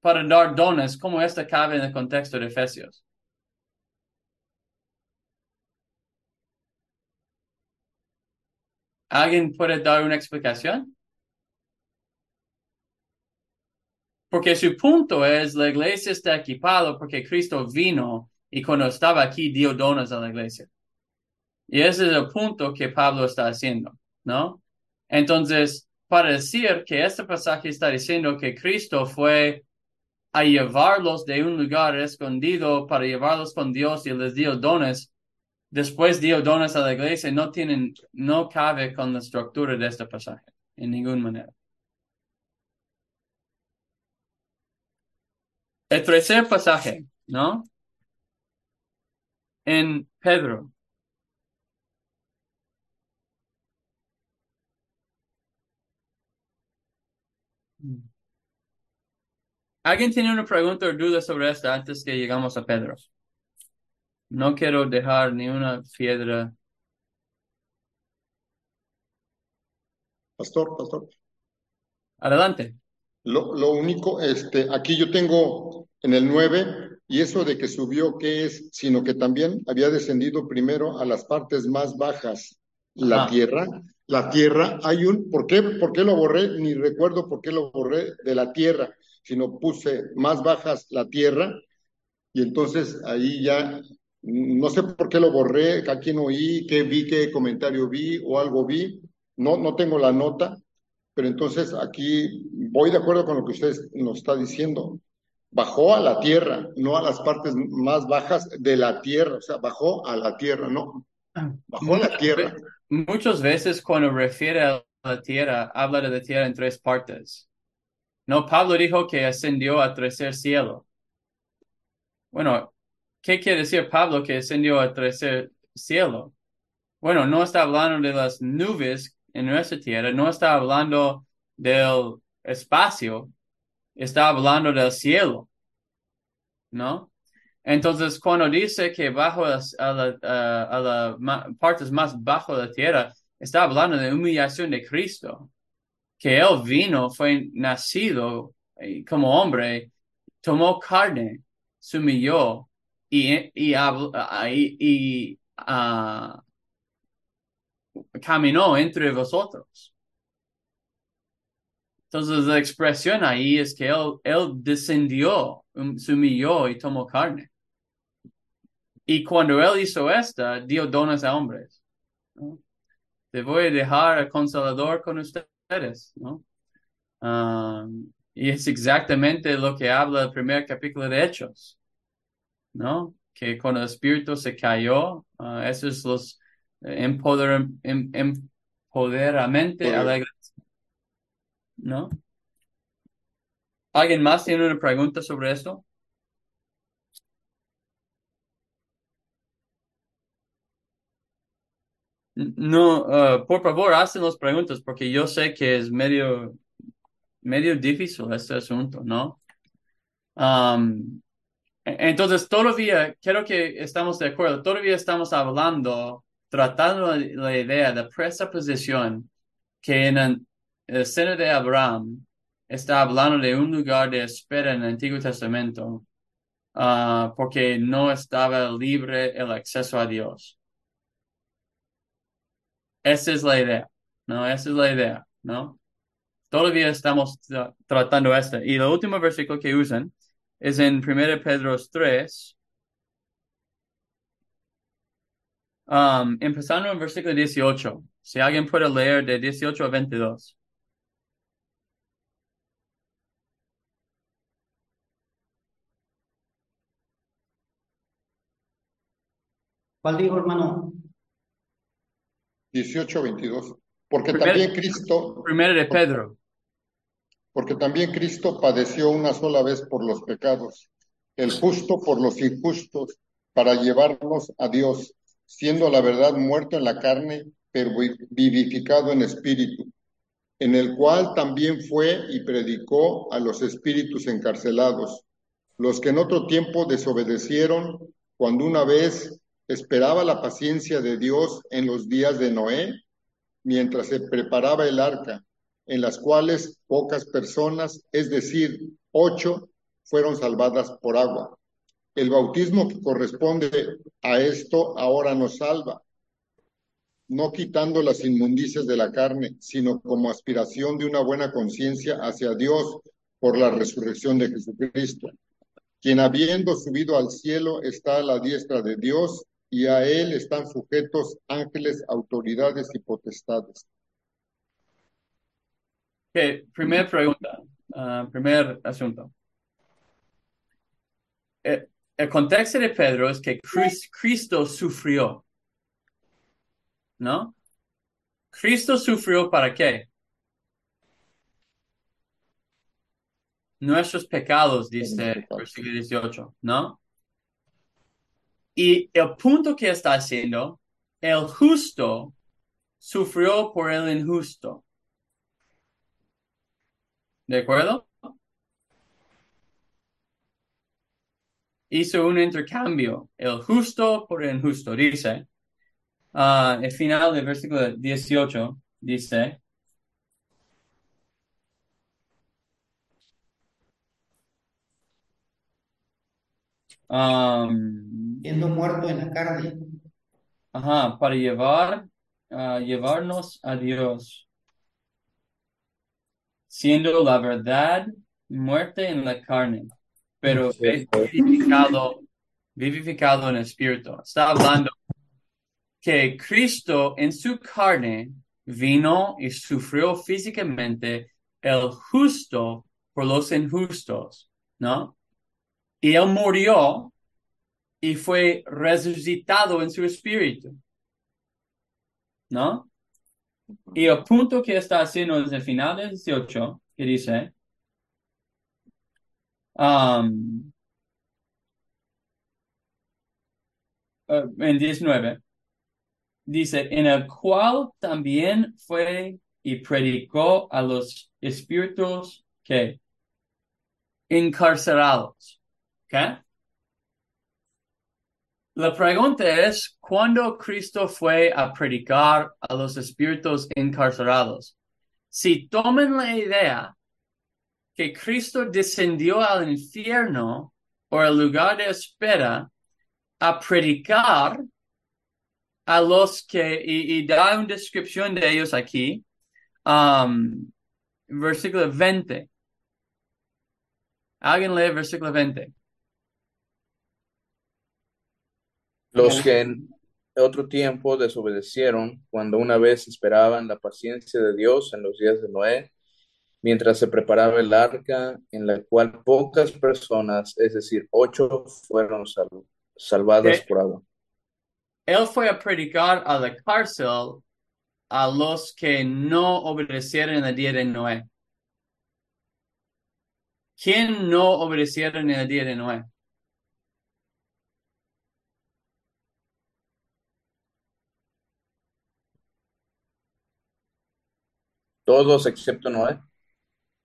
para dar dones, ¿cómo esta cabe en el contexto de Efesios? ¿Alguien puede dar una explicación? Porque su punto es, la iglesia está equipada porque Cristo vino y cuando estaba aquí dio dones a la iglesia. Y ese es el punto que Pablo está haciendo, ¿no? Entonces, para decir que este pasaje está diciendo que Cristo fue a llevarlos de un lugar escondido para llevarlos con Dios y les dio dones, después dio dones a la iglesia, no tienen, no cabe con la estructura de este pasaje, en ninguna manera. El tercer pasaje, ¿no? En Pedro. ¿Alguien tiene una pregunta o duda sobre esto antes que llegamos a Pedro? No quiero dejar ni una piedra. Pastor, pastor. Adelante. Lo, lo único, este, aquí yo tengo en el 9, y eso de que subió, ¿qué es? Sino que también había descendido primero a las partes más bajas, la Ajá. tierra. La tierra, hay un, ¿por qué, ¿por qué lo borré? Ni recuerdo por qué lo borré de la tierra, sino puse más bajas la tierra, y entonces ahí ya, no sé por qué lo borré, a quién oí, qué vi, qué comentario vi o algo vi, no, no tengo la nota, pero entonces aquí voy de acuerdo con lo que usted nos está diciendo. Bajó a la tierra, no a las partes más bajas de la tierra, o sea, bajó a la tierra, no, bajó a la tierra. muchas veces cuando refiere a la tierra, habla de la tierra en tres partes. No, Pablo dijo que ascendió a tercer cielo. Bueno, ¿qué quiere decir Pablo que ascendió a tercer cielo? Bueno, no está hablando de las nubes en nuestra tierra, no está hablando del espacio, está hablando del cielo, ¿no? Entonces, cuando dice que bajo las a la, a- a la ma- partes más bajo de la tierra, está hablando de humillación de Cristo, que Él vino, fue nacido eh, como hombre, tomó carne, se humilló y, y, y- y, ah, caminó entre vosotros. Entonces, la expresión ahí es que Él, él descendió, um, se humilló y tomó carne. Y cuando él hizo esta, dio dones a hombres. ¿no? Te voy a dejar al consolador con ustedes, ¿no? Um, y es exactamente lo que habla el primer capítulo de Hechos, ¿no? Que cuando el Espíritu se cayó, uh, eso es los empoder, em- empoderamente ¿no? ¿Alguien más tiene una pregunta sobre esto? No, uh, por favor, hacen las preguntas porque yo sé que es medio, medio difícil este asunto, ¿no? Um, e- entonces, todavía, quiero que estamos de acuerdo, todavía estamos hablando, tratando la, idea de presuposición que en el, seno de Abraham está hablando de un lugar de espera en el Antiguo Testamento, ah, porque no estaba libre el acceso a Dios. Esa es la idea, ¿no? Esa es la idea, ¿no? Todavía estamos tra- tratando esta. Y el último versículo que usan es en 1 Pedro 3, um, empezando en versículo 18. Si alguien puede leer de 18 a 22. ¿Cuál dijo, hermano? 18, 22. Porque Primero- también Cristo, Primero de Pedro. porque también Cristo padeció una sola vez por los pecados, el justo por los injustos, para llevarnos a Dios, siendo la verdad muerto en la carne, pero vivificado en espíritu, en el cual también fue y predicó a los espíritus encarcelados, los que en otro tiempo desobedecieron cuando una vez esperaba la paciencia de Dios en los días de Noé, mientras se preparaba el arca, en las cuales pocas personas, es decir, ocho, fueron salvadas por agua. El bautismo que corresponde a esto ahora nos salva, no quitando las inmundicias de la carne, sino como aspiración de una buena conciencia hacia Dios por la resurrección de Jesucristo, quien habiendo subido al cielo está a la diestra de Dios y a él están sujetos ángeles, autoridades y potestades. Okay, primera pregunta, uh, primer asunto. El, el, contexto de Pedro es que Cristo sufrió, ¿no? Cristo sufrió para qué? Nuestros pecados, dice versículo 18, ¿no? Y el punto que está haciendo, el justo sufrió por el injusto. ¿De acuerdo? Hizo un intercambio, el justo por el injusto, dice. Uh, el final del versículo 18 dice, um, siendo muerto en la carne. Ajá, para llevar, uh, llevarnos a Dios, siendo la verdad muerte en la carne, pero vivificado, vivificado en el espíritu. Está hablando que Cristo en su carne vino y sufrió físicamente el justo por los injustos, ¿no? Y él murió y fue resucitado en su espíritu. ¿No? Y el punto que está haciendo desde el final del 18, que dice, um, uh, en 19, dice, en el cual también fue y predicó a los espíritus que encarcelados. ¿Ok? La pregunta es, ¿cuándo Cristo fue a predicar a los espíritus encarcelados? Si toman la idea que Cristo descendió al infierno o al lugar de espera a predicar a los que, y, y da una descripción de ellos aquí, um, versículo 20. Alguien lee versículo 20. Los que en otro tiempo desobedecieron cuando una vez esperaban la paciencia de Dios en los días de Noé, mientras se preparaba el arca en la cual pocas personas, es decir, ocho, fueron sal salvadas por agua. Él fue a predicar a la cárcel a los que no obedecieron en el día de Noé. ¿Quién no obedecieron en el día de Noé? Todos excepto Noé.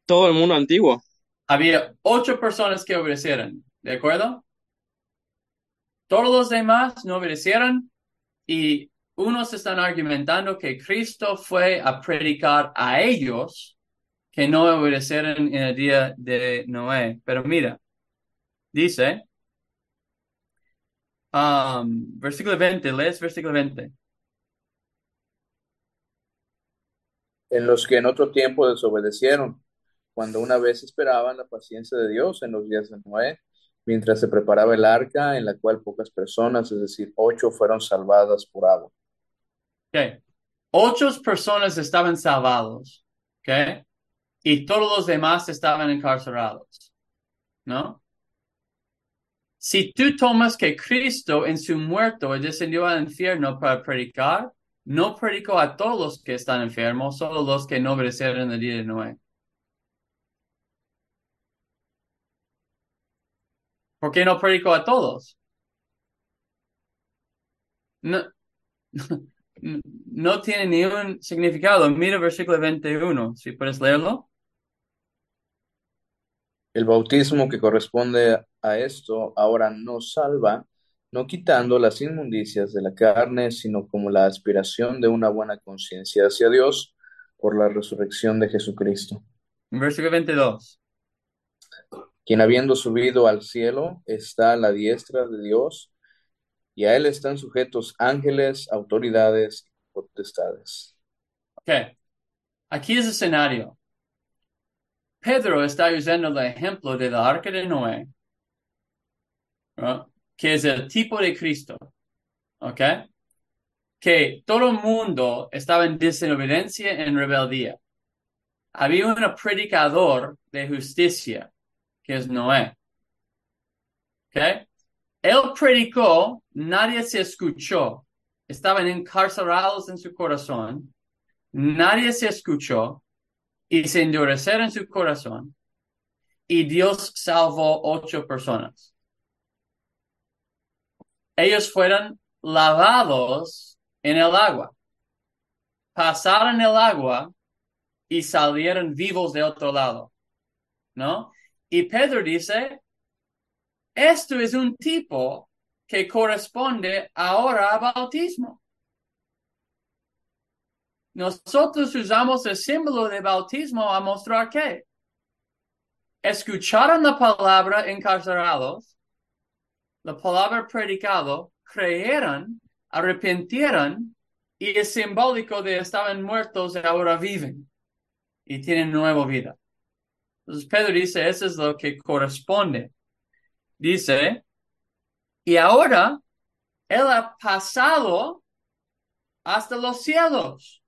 Todo el mundo antiguo. Había ocho personas que obedecieron, ¿de acuerdo? Todos los demás no obedecieron y unos están argumentando que Cristo fue a predicar a ellos que no obedecieron en el día de Noé. Pero mira, dice, um, versículo 20, lees versículo 20. En los que en otro tiempo desobedecieron, cuando una vez esperaban la paciencia de Dios en los días de Noé, mientras se preparaba el arca en la cual pocas personas, es decir, ocho, fueron salvadas por agua. Okay. Ocho personas estaban salvados, ¿ok? Y todos los demás estaban encarcelados, ¿no? Si tú tomas que Cristo en su muerto descendió al infierno para predicar, no predicó a todos que están enfermos, solo los que no obedecieron el día de Noé. ¿Por qué no predicó a todos? no, [LAUGHS] no tiene ningún significado. Mira versículo 21, si puedes leerlo. El bautismo que corresponde a esto ahora no salva, no quitando las inmundicias de la carne, sino como la aspiración de una buena conciencia hacia Dios por la resurrección de Jesucristo, Versículo 22. quien habiendo subido al cielo está a la diestra de Dios, y a él están sujetos ángeles, autoridades y potestades. Ok. Aquí es el escenario. Pedro está usando el ejemplo de la arca de Noé, ¿no? Que es el tipo de Cristo. ¿Ok? Que todo el mundo estaba en desobediencia, en rebeldía. Había un predicador de justicia, que es Noé. ¿Ok? Él predicó, nadie se escuchó. Estaban encarcelados en su corazón. Nadie se escuchó y se endurecieron en su corazón. Y Dios salvó ocho personas. Ellos fueron lavados en el agua. Pasaron el agua y salieron vivos de otro lado. ¿No? Y Pedro dice, esto es un tipo que corresponde ahora a bautismo. Nosotros usamos el símbolo de bautismo a mostrar que escucharon la palabra encarcelados, la palabra predicado, creyeron, arrepintieron y es simbólico de estaban muertos y ahora viven y tienen nueva vida. Entonces Pedro dice, eso es lo que corresponde. Dice, y ahora él ha pasado hasta los cielos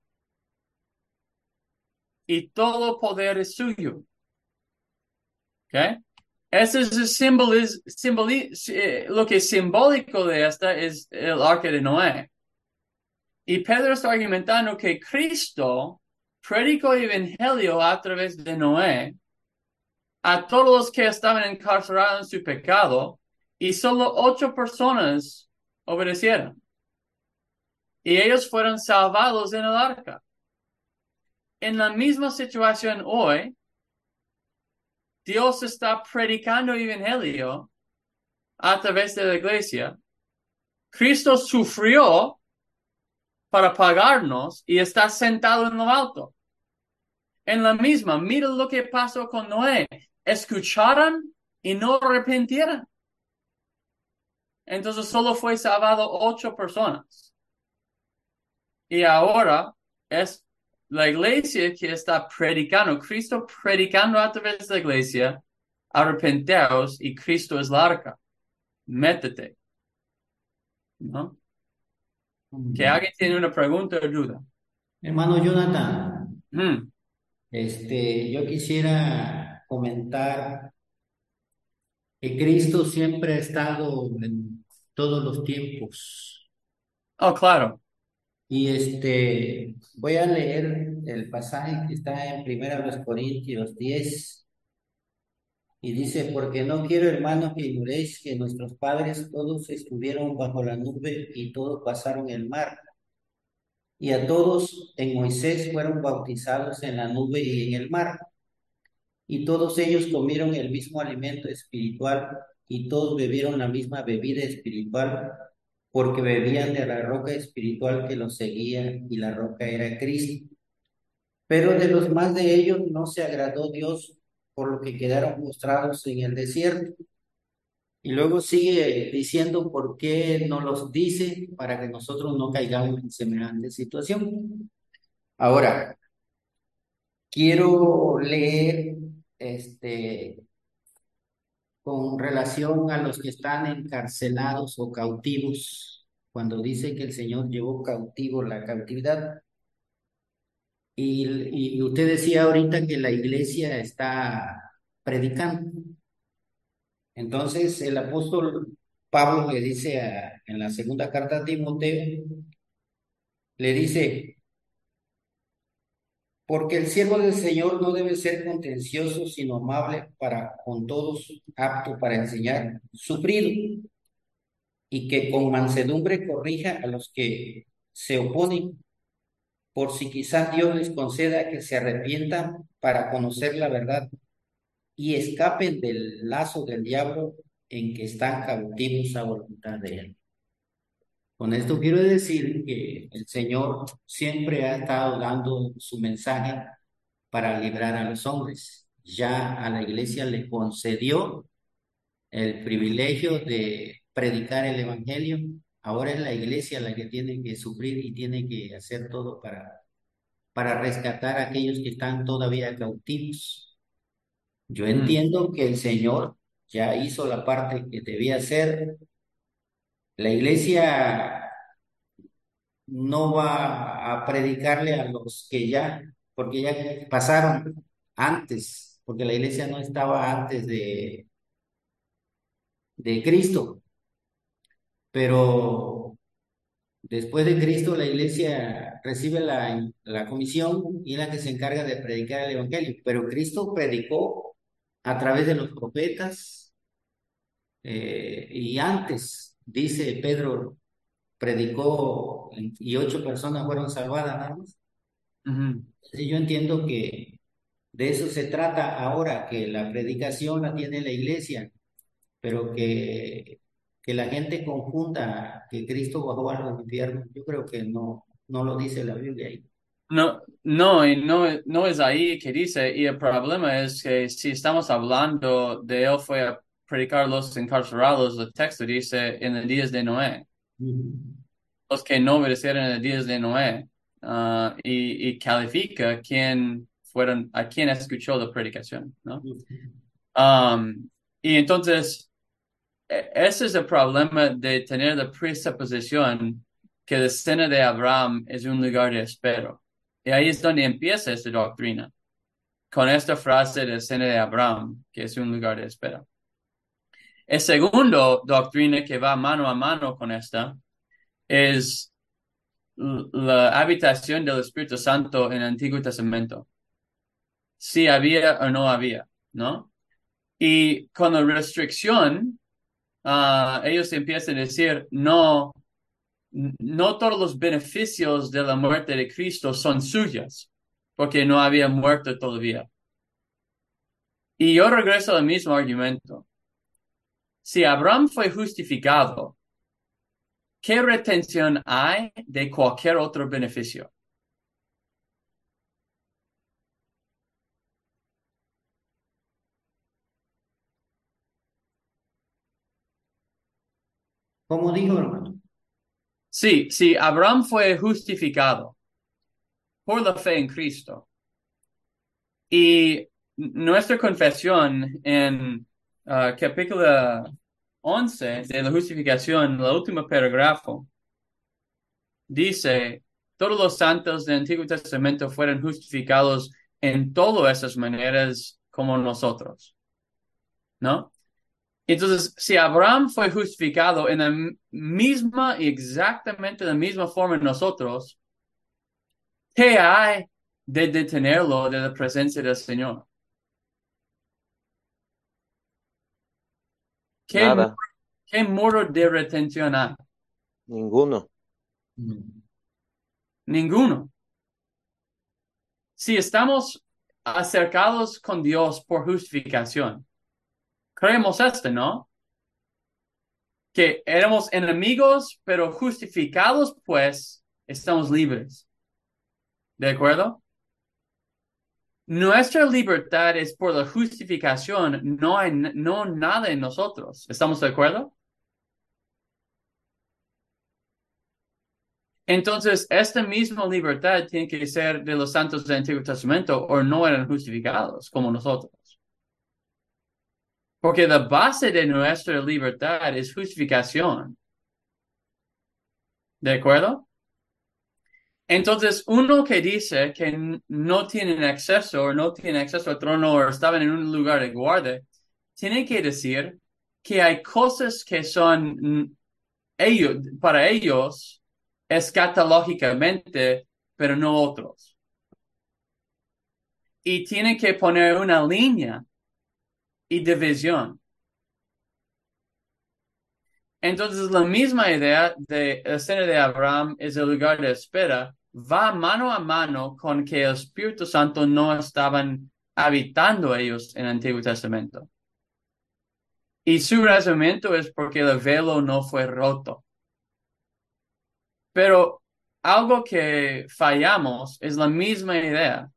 y todo poder es suyo. ¿Ok? Ese es el símbolo, simboli, eh, lo que es simbólico de esta es el arca de Noé. Y Pedro está argumentando que Cristo predicó el evangelio a través de Noé a todos los que estaban encarcelados en su pecado y solo ocho personas obedecieron. Y ellos fueron salvados en el arca. En la misma situación hoy, Dios está predicando el evangelio a través de la iglesia. Cristo sufrió para pagarnos y está sentado en lo alto. En la misma, mira lo que pasó con Noé. Escucharon y no arrepintieron. Entonces solo fue salvado ocho personas. Y ahora es la iglesia que está predicando, Cristo predicando a través de la iglesia, arrepenteos y Cristo es la arca. Métete. ¿No? Que alguien tiene una pregunta o duda. Hermano Jonathan, Mm, este, yo quisiera comentar que Cristo siempre ha estado en todos los tiempos. Oh, claro. Y este, voy a leer el pasaje que está en Primera Corintios 10. Y dice, porque no quiero, hermanos, que ignoréis que nuestros padres todos estuvieron bajo la nube y todos pasaron el mar. Y a todos en Moisés fueron bautizados en la nube y en el mar. Y todos ellos comieron el mismo alimento espiritual y todos bebieron la misma bebida espiritual porque bebían de la roca espiritual que los seguía y la roca era Cristo. Pero de los más de ellos no se agradó Dios por lo que quedaron postrados en el desierto. Y luego sigue diciendo por qué no los dice para que nosotros no caigamos en semejante situación. Ahora, quiero leer este con relación a los que están encarcelados o cautivos, cuando dice que el Señor llevó cautivo la cautividad. Y, usted decía ahorita que la iglesia está predicando. Entonces el apóstol Pablo le dice a- en la segunda carta a Timoteo, le dice, porque el siervo del Señor no debe ser contencioso, sino amable para con todos, apto para enseñar, sufrido y que con mansedumbre corrija a los que se oponen, por si quizás Dios les conceda que se arrepientan para conocer la verdad y escapen del lazo del diablo en que están cautivos a voluntad de él. Con esto quiero decir que el Señor siempre ha estado dando su mensaje para librar a los hombres. Ya a la iglesia le concedió el privilegio de predicar el Evangelio. Ahora es la iglesia la que tiene que sufrir y tiene que hacer todo para, para rescatar a aquellos que están todavía cautivos. Yo entiendo que el Señor ya hizo la parte que debía hacer. La iglesia no va a predicarle a los que ya, porque ya pasaron antes, porque la iglesia no estaba antes de, de Cristo. Pero después de Cristo la iglesia recibe la, la comisión y es la que se encarga de predicar el Evangelio. Pero Cristo predicó a través de los profetas eh, y antes, dice Pedro, predicó y ocho personas fueron salvadas nada más. Yo entiendo que de eso se trata ahora, que la predicación la tiene la iglesia, pero que, que la gente confunda que Cristo bajó a los infiernos, yo creo que no, no lo dice la Biblia ahí. No, no, y no, no es ahí que dice, y el problema es que si estamos hablando de él fue predicar los encarcerados, el texto dice en los días de Noé. Los que no obedecieron en los días de Noé. Uh, y, y, califica quién fueron, a quién escuchó la predicación, ¿no? Um, y entonces, ese es el problema de tener la presuposición que la escena de Abraham es un lugar de espero. Y ahí es donde empieza esta doctrina, con esta frase de escena de Abraham, que es un lugar de espera. El segundo doctrina que va mano a mano con esta es la habitación del Espíritu Santo en el Antiguo Testamento. Si había o no había, ¿no? Y con la restricción, uh, ellos empiezan a decir, no, no todos los beneficios de la muerte de Cristo son suyos, porque no había muerto todavía. Y yo regreso al mismo argumento. Si Abraham fue justificado, ¿qué retención hay de cualquier otro beneficio? ¿Cómo dijo, hermano? Sí, sí, Abraham fue justificado por la fe en Cristo. Y nuestra confesión en uh, capítulo 11 de la justificación, el último parágrafo, dice, todos los santos del Antiguo Testamento fueron justificados en todas esas maneras como nosotros. ¿No? Entonces, si Abraham fue justificado en la misma y exactamente la misma forma en nosotros, ¿qué hay de detenerlo de la presencia del Señor? ¿Qué, Nada. ¿Qué muro de retención hay? Ninguno. Ninguno. Si estamos acercados con Dios por justificación, creemos esto, ¿no? Que éramos enemigos, pero justificados, pues estamos libres. ¿De acuerdo? Nuestra libertad es por la justificación, no hay no nada en nosotros. ¿Estamos de acuerdo? Entonces, esta misma libertad tiene que ser de los santos del Antiguo Testamento o no eran justificados como nosotros. Porque la base de nuestra libertad es justificación. ¿De acuerdo? Entonces, uno que dice que no tienen acceso o no tienen acceso al trono o estaban en un lugar de guardia, tiene que decir que hay cosas que son ellos, para ellos escatológicamente, pero no otros. Y tiene que poner una línea y división. Entonces, la misma idea de la escena de Abraham es el lugar de espera, va mano a mano con que el Espíritu Santo no estaban habitando ellos en el Antiguo Testamento. Y su razonamiento es porque el velo no fue roto. Pero algo que fallamos es la misma idea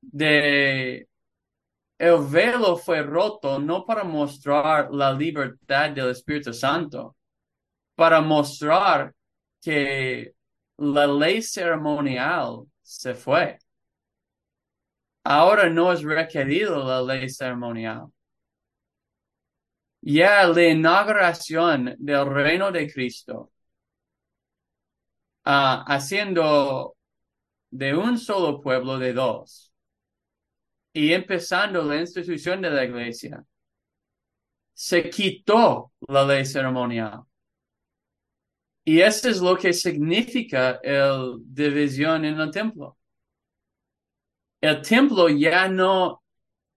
de el velo fue roto no para mostrar la libertad del Espíritu Santo, para mostrar que la ley ceremonial se fue. Ahora no es requerido la ley ceremonial. Ya la inauguración del reino de Cristo, ah, haciendo de un solo pueblo de dos, y empezando la institución de la iglesia, se quitó la ley ceremonial. Y eso es lo que significa el división en el templo. El templo ya no,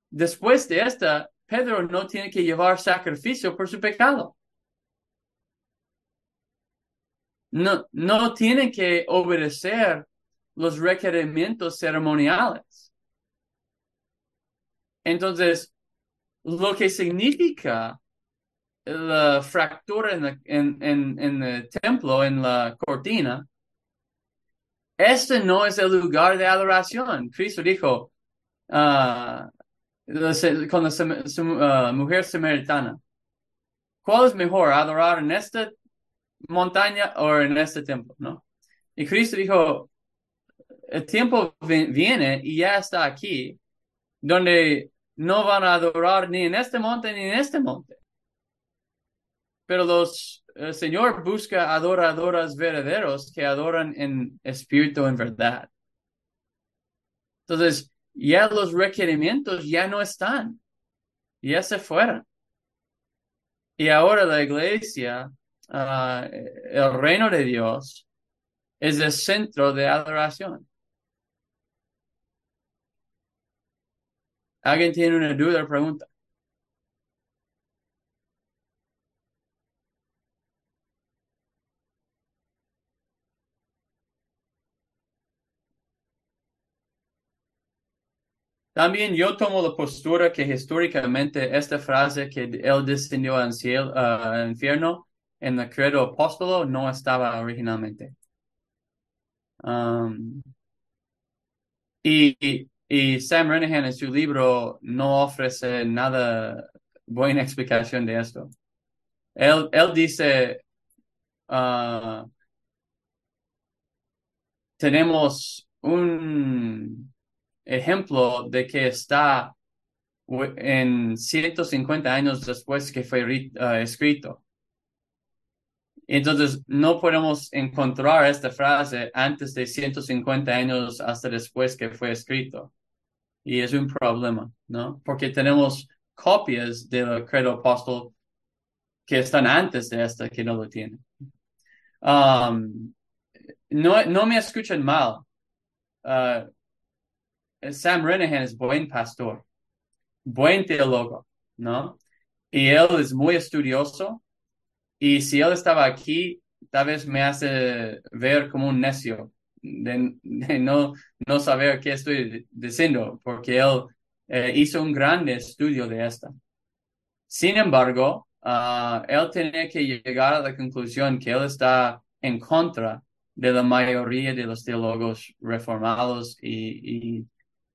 después de esta, Pedro no tiene que llevar sacrificio por su pecado. No, no tiene que obedecer los requerimientos ceremoniales. Entonces, lo que significa la fractura en, el templo, en la cortina, este no es el lugar de adoración. Cristo dijo uh, con la uh, mujer samaritana, ¿cuál es mejor, adorar en esta montaña o en este templo? ¿no? Y Cristo dijo, el tiempo viene y ya está aquí, donde no van a adorar ni en este monte ni en este monte. Pero los, Señor busca adoradoras verdaderos que adoran en espíritu, en verdad. Entonces, ya los requerimientos ya no están, ya se fueron. Y ahora la iglesia, ah, el reino de Dios, es el centro de adoración. ¿Alguien tiene una duda o pregunta? También yo tomo la postura que históricamente esta frase que él descendió al cielo, al infierno en el credo apóstolo no estaba originalmente. Um, y, y, Sam Renehan en su libro no ofrece nada buena explicación de esto. Él, él dice, uh, tenemos un ejemplo de que está en 150 años después que fue uh, escrito. Entonces, no podemos encontrar esta frase antes de 150 años hasta después que fue escrito. Y es un problema, ¿no? Porque tenemos copias del credo apóstol que están antes de esta que no lo tienen. Um, no, no me escuchen mal. Uh, Sam Renehan es buen pastor, buen teólogo, ¿no? Y él es muy estudioso. Y si él estaba aquí, tal vez me hace ver como un necio de, no, no saber qué estoy diciendo, porque él eh, hizo un gran estudio de esta. Sin embargo, uh, él tenía que llegar a la conclusión que él está en contra de la mayoría de los teólogos reformados y, y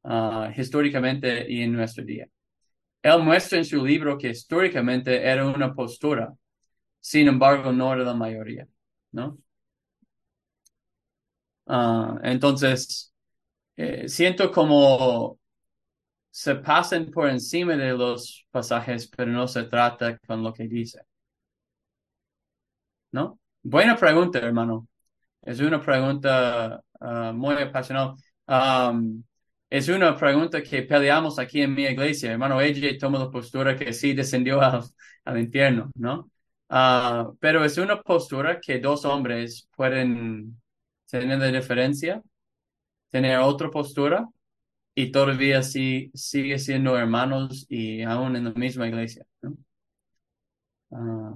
Ah, históricamente y en nuestro día. Él muestra en su libro que históricamente era una postura, sin embargo no era la mayoría, ¿no? Ah, entonces, eh, siento como se pasan por encima de los pasajes, pero no se trata con lo que dice. ¿No? Buena pregunta, hermano. Es una pregunta ah, muy apasionada es una pregunta que peleamos aquí en mi iglesia. Hermano ella toma la postura que sí descendió al, infierno, ¿no? Ah, pero es una postura que dos hombres pueden tener de diferencia, tener otra postura y todavía sí, sigue siendo hermanos y aún en la misma iglesia. Ah,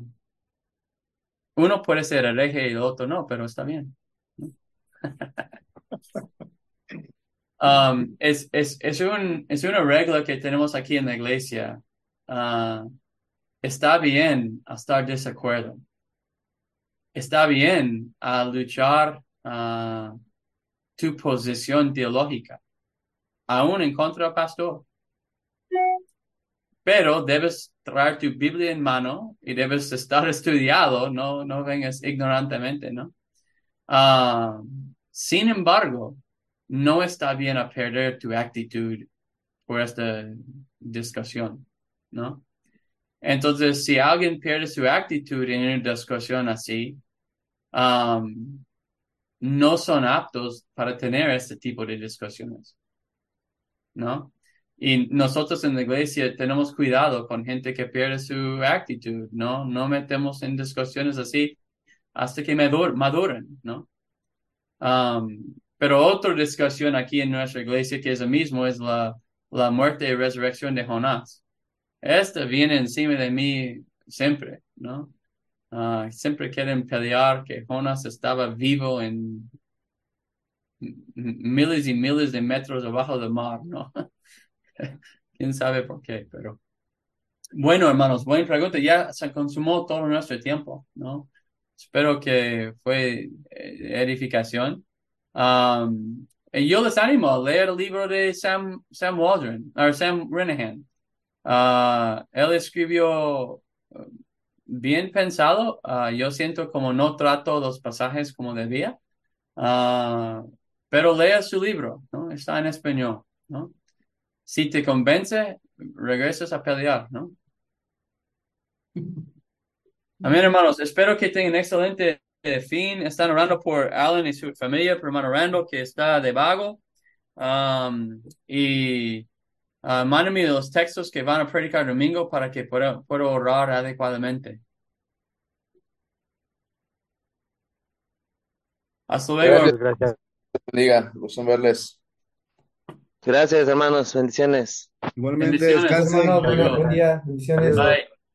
uno puede ser hereje y el otro no, pero está bien. [LAUGHS] Um, es, es, es, un, es una regla que tenemos aquí en la iglesia. Ah, está bien a estar desacuerdo. Está bien a luchar ah, tu posición teológica, aún en contra del pastor. Pero debes traer tu Biblia en mano y debes estar [LAUGHS] estudiado, no, no vengas ignorantemente, ¿no? Ah, sin embargo, no está bien a perder tu actitud por esta discusión, ¿no? Entonces, si alguien pierde su actitud en una discusión así, um, no son aptos para tener este tipo de discusiones, ¿no? Y nosotros en la iglesia tenemos cuidado con gente que pierde su actitud, ¿no? No metemos en discusiones así hasta que maduren, ¿no? Um, pero otra discusión aquí en nuestra iglesia que es lo mismo es la, la muerte y resurrección de Jonás. Esta viene encima de mí siempre, ¿no? Ah, siempre quieren pelear que Jonás estaba vivo en miles y miles de metros abajo del mar, ¿no? [LAUGHS] Quién sabe por qué, pero bueno, hermanos, buena pregunta. Ya se consumó todo nuestro tiempo, ¿no? Espero que fue eh, edificación. Um, y yo les animo a leer el libro de Sam, Sam Waldron, o Sam Renahan. Uh, él escribió uh, bien pensado. Uh, yo siento como no trato los pasajes como debía. Uh, pero lea su libro, ¿no? Está en español, ¿no? Si te convence, regresas a pelear, ¿no? [LAUGHS] Amén, hermanos. Espero que tengan excelente fin. Están orando por Alan y su familia, por hermano Randall, que está de vago. Um, y uh, mándenme los textos que van a predicar domingo para que pueda, pueda orar adecuadamente. Hasta luego. Gracias. Gracias. Diga, gusto en verles. Gracias, hermanos. Bendiciones. Igualmente, descansen. Buen día. Bendiciones. Bye.